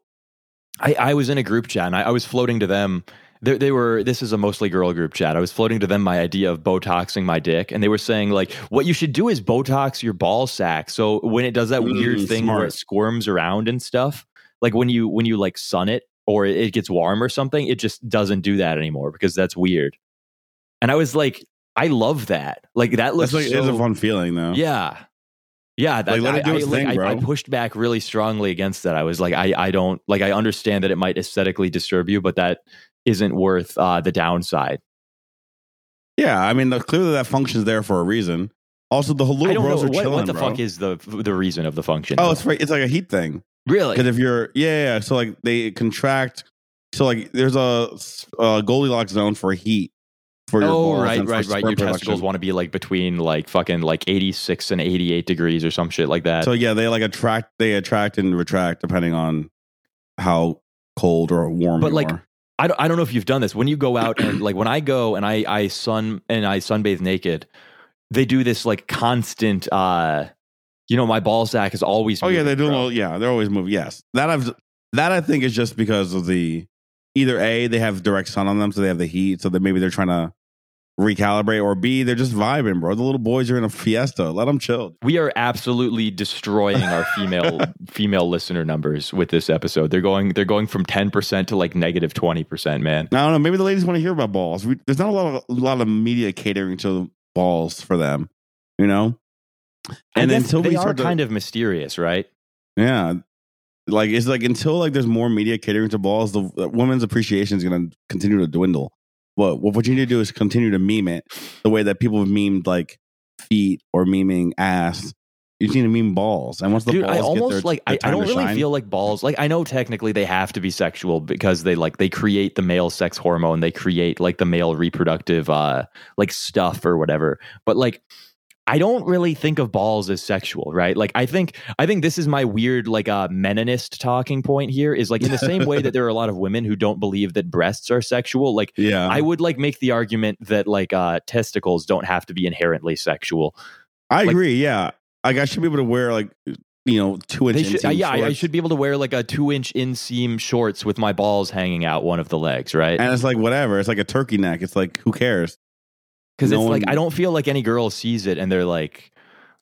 I, I was in a group chat and I, I was floating to them they, they were this is a mostly girl group chat i was floating to them my idea of botoxing my dick and they were saying like what you should do is botox your ball sack so when it does that weird Mm, thing where it squirms around and stuff like when you when you like sun it or it, it gets warm or something it just doesn't do that anymore because that's weird and i was like i love that like that looks That's like so, it's a fun feeling though. yeah. Yeah, that, Like, let I, it do I- its like, thing, I- bro. I pushed back really strongly against that. I was like, I, I don't like. I understand that it might aesthetically disturb you, but that isn't worth uh, the downside. yeah. I mean, the, clearly that function's there for a reason. Also, the I little bros know are what, chilling, what the bro. fuck is the the reason of the function. Oh, though? it's right. It's like a heat thing. Really Because if you're, yeah, yeah. So like they contract. So like there's a, a Goldilocks zone for heat, for your oh, right, right, right. Your testicles want to be like between like fucking like 86 and 88 degrees or some shit like that. So yeah, they like attract, they attract and retract depending on how cold or warm. But, like, are. I don't, I don't know if you've done this when you go out and like when I go and I I sun and I sunbathe naked, they do this like constant uh you know my ball sack is always oh yeah, they do. yeah, they're always moving. Yes, that I've that I think is just because of the either a they have direct sun on them, so they have the heat, so that maybe they're trying to recalibrate, or b they're just vibing, bro. The little boys are in a fiesta. Let them chill. We are absolutely destroying our female female listener numbers with this episode. They're going they're going from 10% to like negative 20%, man. I don't know. Maybe the ladies want to hear about balls. We, there's not a lot of a lot of media catering to balls for them, you know. And until they we are start to, kind of mysterious, right? yeah, like it's like until like there's more media catering to balls, the, the women's appreciation is going to continue to dwindle. What what you need to do is continue to meme it the way that people have memed like feet or memeing ass. You just need to meme balls, and once the Dude, balls I get almost their, like their I, I don't really shine- feel like balls. Like I know technically they have to be sexual because they like they create the male sex hormone, they create like the male reproductive uh like stuff or whatever. But like I don't really think of balls as sexual, right? Like I think I think this is my weird like uh Meninist talking point here is like in the same way that there are a lot of women who don't believe that breasts are sexual, like yeah. I would like make the argument that like uh testicles don't have to be inherently sexual. I Like- agree. Yeah, like I should be able to wear like you know two inch. Should, uh, yeah, I, I should be able to wear like a two inch inseam shorts with my balls hanging out one of the legs, right? And it's like whatever. It's like a turkey neck. It's like who cares? Because no it's like I don't feel like any girl sees it and they're like,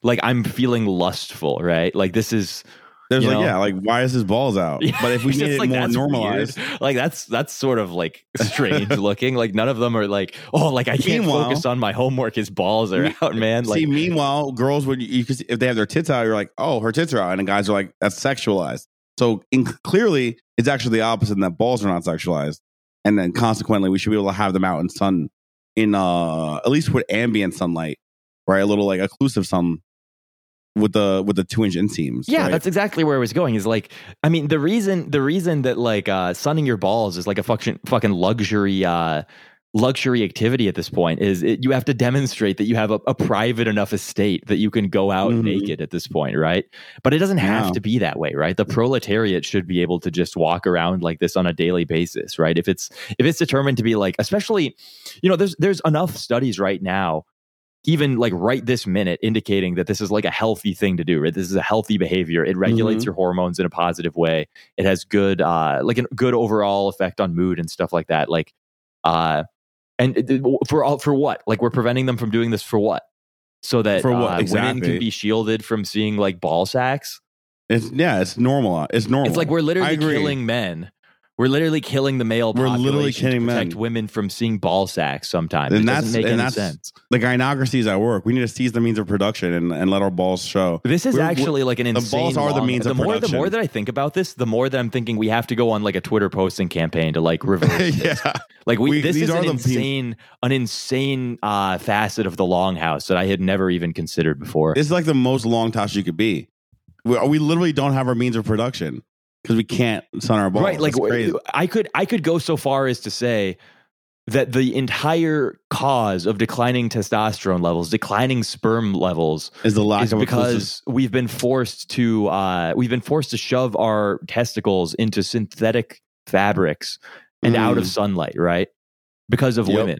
like I'm feeling lustful, right? Like this is, There's You like know? yeah, like why is his balls out? Yeah, but if we just it like, more that's normalized, weird. like that's that's sort of like strange looking. Like none of them are like, oh, like I can't Meanwhile- focus on my homework. His balls are Me- out, man. Like see, meanwhile, girls would you could if they have their tits out, you're like, oh, her tits are out, and the guys are like, that's sexualized. So in, clearly, it's actually the opposite, and that balls are not sexualized, and then consequently, we should be able to have them out in sun, in uh at least with ambient sunlight, right? A little like occlusive sun with the with the two inch inseams. Yeah, right? that's exactly where I was going. Is like, I mean, the reason the reason that like uh, sunning your balls is like a fucking fucking luxury uh, luxury activity at this point is it, you have to demonstrate that you have a, a private enough estate that you can go out Mhm. naked at this point, right? But it doesn't have to be that way, right? The proletariat should be able to just walk around like this on a daily basis, right? If it's if it's determined to be like, especially, you know, there's there's enough studies right now even like right this minute indicating that this is like a healthy thing to do right this is a healthy behavior it regulates Mm-hmm. your hormones in a positive way it has good uh like a good overall effect on mood and stuff like that like uh and for all for what like we're preventing them from doing this for what so that For what? uh, women can be shielded from seeing like ball sacks it's yeah, it's normal. It's normal. it's like we're literally killing men we're literally killing the male We're literally to killing protect men. women from seeing ball sacks sometimes And it that's- doesn't make and any that's- sense the gynocracy is at work. We need to seize the means of production and, and let our balls show. This is We're- actually like an the insane. balls are the long- means the of more the production. more that I think about this, the more that I'm thinking we have to go on like a Twitter posting campaign to like reverse. this. yeah. Like we, We- this these is are an the means- insane, an insane uh, facet of the longhouse that I had never even considered before. this is like the most longhouse you could be. We, we literally don't have our means of production because we can't sun our balls. right? Like. I could I could go so far as to say that the entire cause of declining testosterone levels, declining sperm levels, is the lack is of because because we've been forced to uh, we've been forced to shove our testicles into synthetic fabrics and out of Mm. sunlight, right? Because of Yep. women.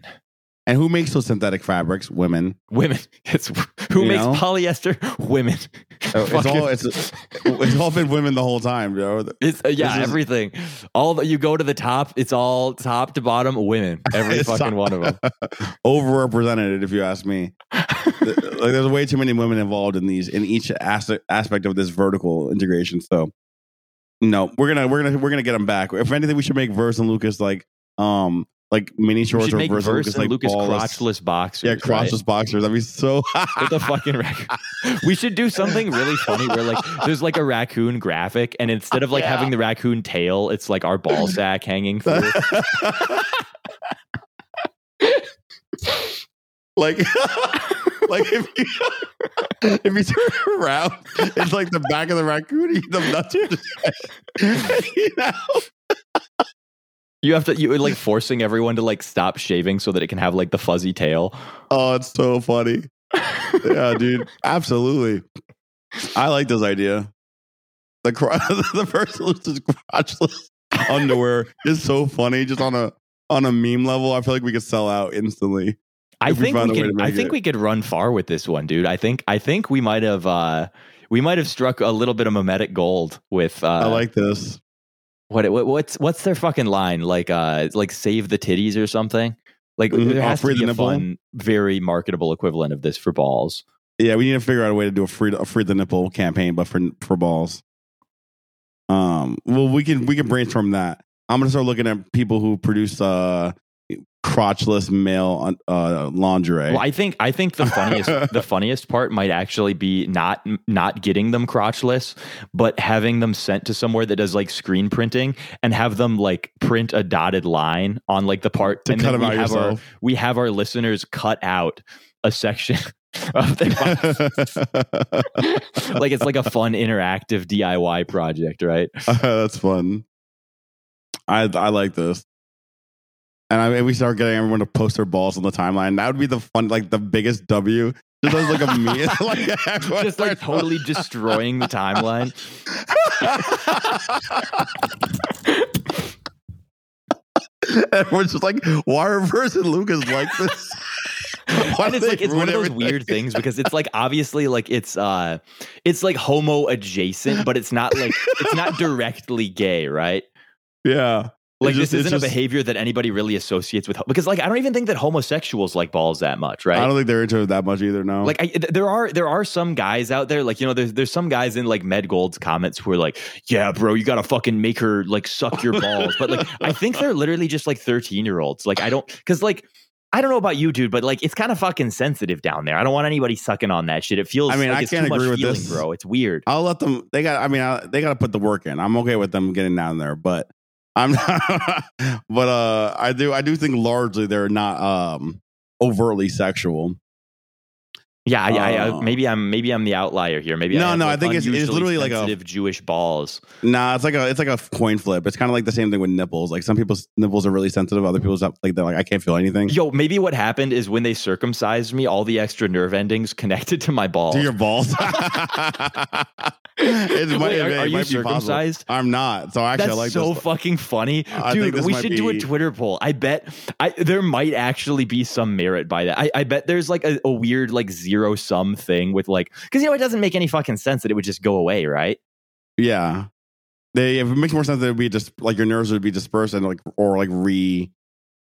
And who makes those synthetic fabrics? Women. Women. It's who You makes know? polyester? Women. Oh, it's all it's it's all been women the whole time, yo. It's uh, yeah, This is- everything. All that you go to the top, it's all top to bottom women. Every fucking not- one of them. Overrepresented, if you ask me. like there's way too many women involved in these in each as- aspect of this vertical integration. So no, we're gonna we're gonna we're gonna get them back. If anything, we should make Verse and Lucas like um like mini shorts or make Verse, Verse and and Lucas like Lucas ballless- crotchless boxers. Yeah, right? crotchless boxers. That'd be so. with a fucking raccoon. We should do something really funny where like there's like a raccoon graphic, and instead of like Yeah. having the raccoon tail, it's like our ball sack hanging through. like, like if you if you turn around, it's like the back of the raccoon. The nuts are just hanging out. You have to you like forcing everyone to like stop shaving so that it can have like the fuzzy tail. Oh, it's so funny. yeah, dude. Absolutely. I like this idea. The cro- the person who's just crotchless underwear is so funny. Just on a on a meme level, I feel like we could sell out instantly. I If we think we could I think it. we could run far with this one, dude. I think I think we might have uh we might have struck a little bit of mimetic gold with uh I like this. What, what what's what's their fucking line like uh like save the titties or something like Mhm. there Oh, has to be a fun very marketable equivalent of this for balls Yeah, we need to figure out a way to do a free a free the nipple campaign, but for for balls. Um. Well, we can we can brainstorm that. I'm gonna start looking at people who produce uh crotchless male uh lingerie. well i think i think the funniest the funniest part might actually be not not getting them crotchless but having them sent to somewhere that does like screen printing and have them like print a dotted line on like the part to and cut them we out have our we have our listeners cut out a section of their like it's like a fun interactive DIY project, right? That's fun. I I like this. And I we start getting everyone to post their balls on the timeline. That would be the fun, like the biggest W. Just like a me, like Just like totally destroying the timeline. Everyone's just like, why are Verse and Lucas like this? Why and it's like it's one of those everything? weird things because it's like obviously like it's uh it's like homo adjacent, but it's not like it's not directly gay, right? Yeah. Like just- this isn't a behavior that anybody really associates with because like I don't even think that homosexuals like balls that much, right? I don't think they're into it that much either. No. Like I, th- there are there are some guys out there like you know there's there's some guys in like Med Gold's comments who are like yeah bro you gotta fucking make her like suck your balls but like I think they're literally just like 13 year olds like I don't because like I don't know about you dude but like it's kind of fucking sensitive down there I don't want anybody sucking on that shit it feels I mean, like I it's can't agree with feeling this. bro it's weird I'll let them. They got. I mean, I, they got to put the work in. I'm okay with them getting down there, but I'm not. but uh, I do. I do think largely they're not um overtly sexual. Yeah I, I, Uh, maybe I'm maybe I'm the outlier here maybe No, I no, I think it's- it's literally like a- sensitive Jewish balls Nah, it's like a it's like a coin flip. It's kind of like the same thing with nipples. Like some people's nipples are really sensitive. Other people's have, like they're like I can't feel anything. yo maybe what happened is when they circumcised me all the extra nerve endings connected to my balls To your balls. it might, Wait, are, it are you be circumcised? I'm not. So actually, That's I like so fucking funny, I dude. We should do a Twitter poll. I bet I there might actually be some merit by that. I, I bet there's like a, a weird like zero sum thing with like because you know it doesn't make any fucking sense that it would just go away, right? Yeah. They if it makes more sense that it would be just like your nerves would be dispersed and like or like re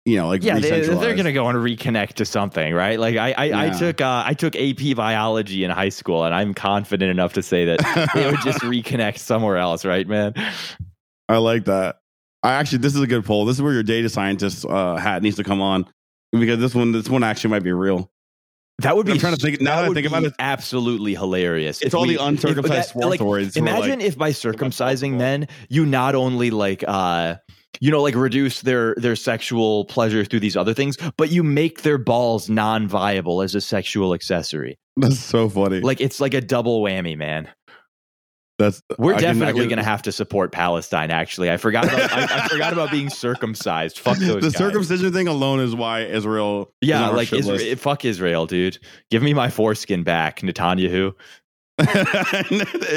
you know, like Yeah, they, they're gonna go and reconnect to something, right? Like I I, I took uh, I took AP biology in high school, and I'm confident enough to say that they would just reconnect somewhere else, right, man? I like that. I actually this is a good poll. This is where your data scientist uh, hat needs to come on. Because this one this one actually might be real. That would be. I'm trying to think- now that I think about it- absolutely hilarious. It's all we- the uncircumcised if that- like, sportoids who are Imagine like, if by circumcising men, you not only like uh you know like reduce their their sexual pleasure through these other things, but you make their balls non-viable as a sexual accessory. that's so funny. Like it's like a double whammy, man. That's We're I definitely going to have to support Palestine. Actually, I forgot about I, I forgot about being circumcised. Fuck those. the guys. circumcision thing alone is why Israel Yeah, like Israel, fuck Israel, dude. Give me my foreskin back, Netanyahu. is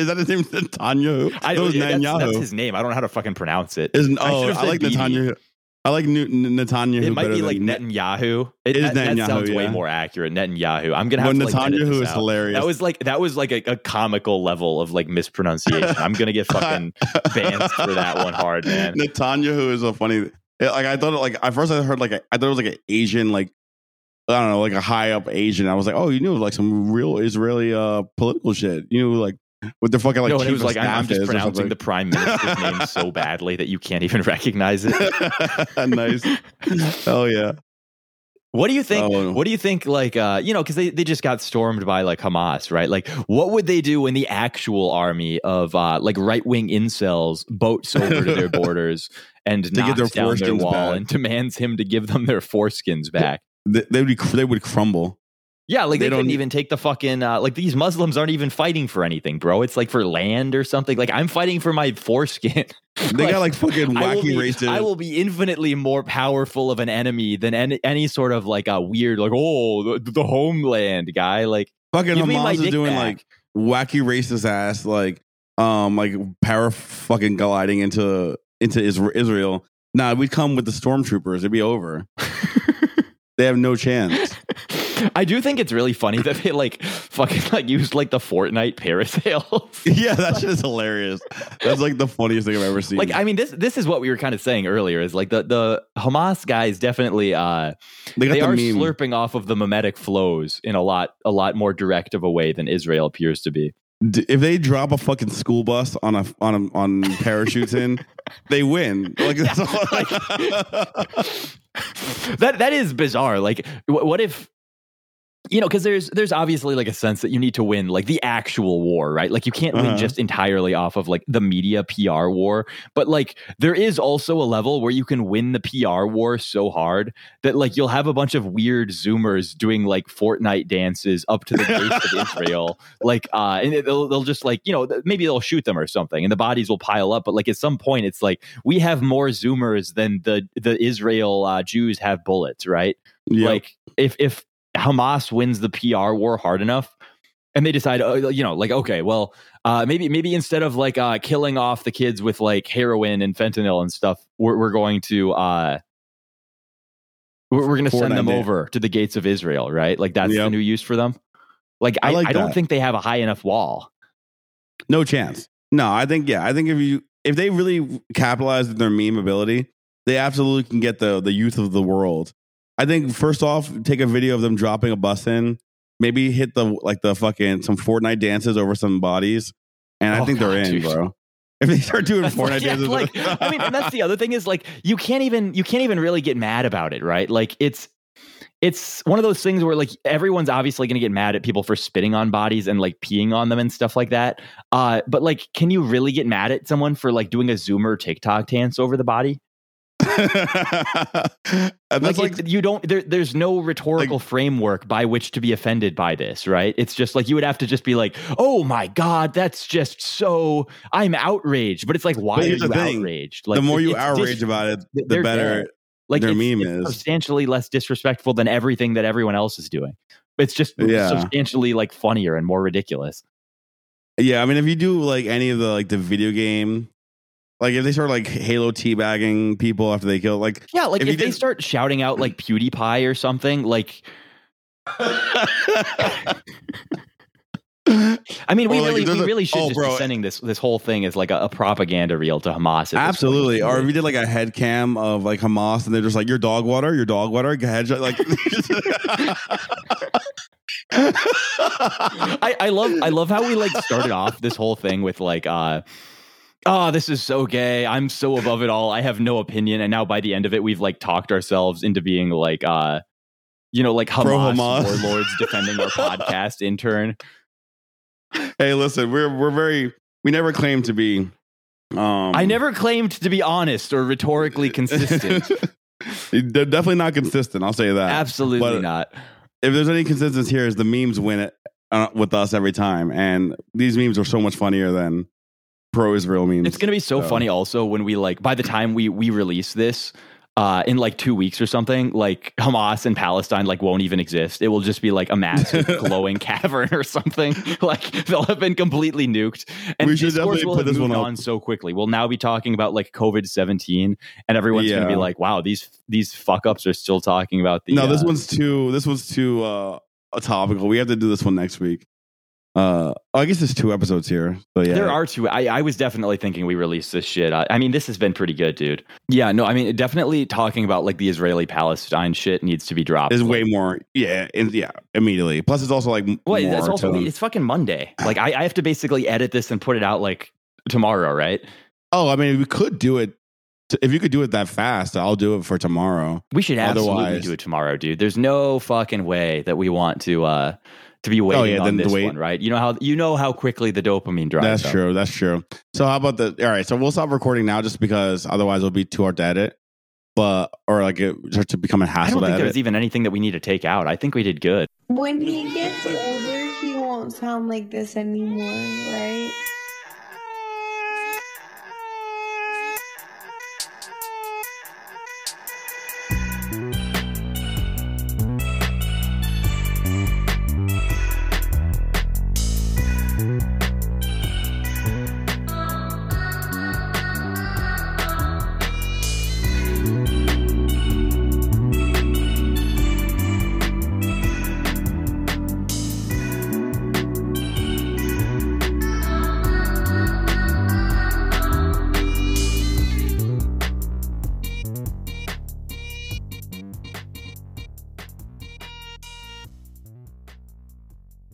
that his name Netanyahu? I, That was that's, Netanyahu. that's his name. I don't know how to fucking pronounce it. Isn't- I oh, should've I, like. Netanyahu. I like New, Netanyahu. It might be like Netanyahu. It, It is that, that Netanyahu, sounds way more accurate. Netanyahu. I'm gonna have to like, Netanyahu is out. hilarious. That was like that was like a, a comical level of like mispronunciation. I'm gonna get fucking banned for that one hard, man. Netanyahu is a funny. it- Like I thought, like at first I heard like a, I thought it was like an Asian, like I don't know, like a high up Asian. I was like, oh, you knew like some real Israeli uh political shit. You knew like with the fucking like. no, and it was like I'm, just pronouncing the prime minister's name so badly that you can't even recognize it. nice. Hell yeah. What do you think? Oh. What do you think? Like, uh, you know, because they, they just got stormed by like Hamas, right? Like, what would they do when the actual army of uh, like right wing incels boats over to their borders and get knocks their down their wall back. and demands him to give them their foreskins back? They, they would they would crumble. Yeah, like they, They don't even take the fucking uh, like these Muslims aren't even fighting for anything, bro. It's like for land or something. Like I'm fighting for my foreskin. They got like fucking wacky be, races. I will be infinitely more powerful of an enemy than any, any sort of like a weird like oh the, the homeland guy. Like fucking Hamas is doing back. like wacky racist ass like um like power fucking gliding into into Israel. Nah, we'd come with the stormtroopers. It'd be over. they have no chance. I do think it's really funny that they like fucking like used like the Fortnite parasails. yeah, that shit is hilarious. That's like the funniest thing I've ever seen. like I mean this this is what we were kind of saying earlier is like the the Hamas guys definitely uh they they the are meme. slurping off of the mimetic flows in a lot a lot more direct of a way than Israel appears to be. If they drop a fucking school bus on a on a, on parachutes in, they win. Like that's all. that that is bizarre. Like, what if you know? Because there's there's obviously like a sense that you need to win like the actual war, right? Like you can't win Uh-huh. just entirely off of like the media PR war, but like there is also a level where you can win the PR war so hard that like you'll have a bunch of weird Zoomers doing like Fortnite dances up to the gates of Israel, like uh, and they'll they'll just like you know maybe they'll shoot them or something, and the bodies will pile up. But like at some point, it's like we have more Zoomers than the the Israel uh, Jews have bullets, right? Yep. Like if if Hamas wins the PR war hard enough. And they decide, uh, you know, like okay, well, uh, maybe maybe instead of like uh, killing off the kids with like heroin and fentanyl and stuff, we're, we're going to uh, we're, we're going to send them Dan- over to the gates of Israel, right? Like that's the new use for them. Like I I, like I don't think they have a high enough wall. No chance. No, I think yeah. I think if you if they really capitalize on their meme ability, they absolutely can get the the youth of the world. I think first off, take a video of them dropping a bus in, maybe hit the like the fucking some Fortnite dances over some bodies, and I Oh, think they're in, bro. If they start doing That's Fortnite like, yeah, dances, like I mean, and that's the other thing is like you can't even you can't even really get mad about it, right? Like it's it's one of those things where like everyone's obviously going to get mad at people for spitting on bodies and like peeing on them and stuff like that. Uh, but like, can you really get mad at someone for like doing a Zoomer TikTok dance over the body? Like, like it- you don't. There, there's no rhetorical framework by which to be offended by this, right? It's just like you would have to just be like, "Oh my god, that's just so." I'm outraged, but it's like, why are you thing. outraged? Like the more you outrage dis- about it, the better. dead. like their it's, meme it's is. substantially less disrespectful than everything that everyone else is doing. It's just Yeah. substantially like funnier and more ridiculous. Yeah, I mean, if you do like any of the like the video game, like if they start like Halo teabagging people after they kill, like Yeah, like If if, they did- start shouting out like PewDiePie or something, like I mean, we like, really, we really should oh, just bro. be sending this this whole thing as like a, a propaganda reel to Hamas. absolutely, or if you did like a head cam of like Hamas and they're just like your dog water, your dog water, head like. I, I love I love how we like started off this whole thing with like uh oh this is so gay i'm so above it all i have no opinion and now by the end of it we've like talked ourselves into being like uh you know like hamas, Pro-Hamas. warlords defending our podcast intern hey, listen, we're we're very we never claimed to be. Um, i never claimed to be honest or rhetorically consistent They're definitely not consistent. I'll say that. absolutely But- not if there's any consistency here, is the memes win it uh, with us every time, and these memes are so much funnier than pro-Israel memes. It's gonna be so So- funny also when we like by the time we we release this uh in like two weeks or something, like Hamas and Palestine like won't even exist. It will just be like a massive glowing cavern or something. Like they'll have been completely nuked. And We should discourse definitely will put have this moved one on so quickly. We'll now be talking about like COVID seventeen and everyone's gonna be like, wow, these these fuck ups are still talking about the no, this uh, one's too. This one's too uh, topical. We have to do this one next week. Uh, I guess there's two episodes here, but yeah, There are two. I, I was definitely thinking we released this shit. I, I mean, this has been pretty good, dude. Yeah, no, I mean, definitely talking about like the Israeli Palestine shit needs to be dropped. There's way more. Yeah, and yeah, immediately. Plus, it's also like more that's also it's fucking Monday. Like, I, I have to basically edit this and put it out like tomorrow, right? Oh, I mean, we could do it. If you could do it that fast, I'll do it for tomorrow. We should absolutely Otherwise- do it tomorrow, dude. There's no fucking way that we want to uh to be waiting oh, yeah, on this the wait. one, right? You know how you know how quickly the dopamine drives. That's up. true. That's true. So how about the? All right, so we'll stop recording now, just because otherwise it'll be too hard to edit. But or like it starts to become a hassle. I don't think there's even anything that we need to take out. I think we did good. When he gets older, he won't sound like this anymore, right?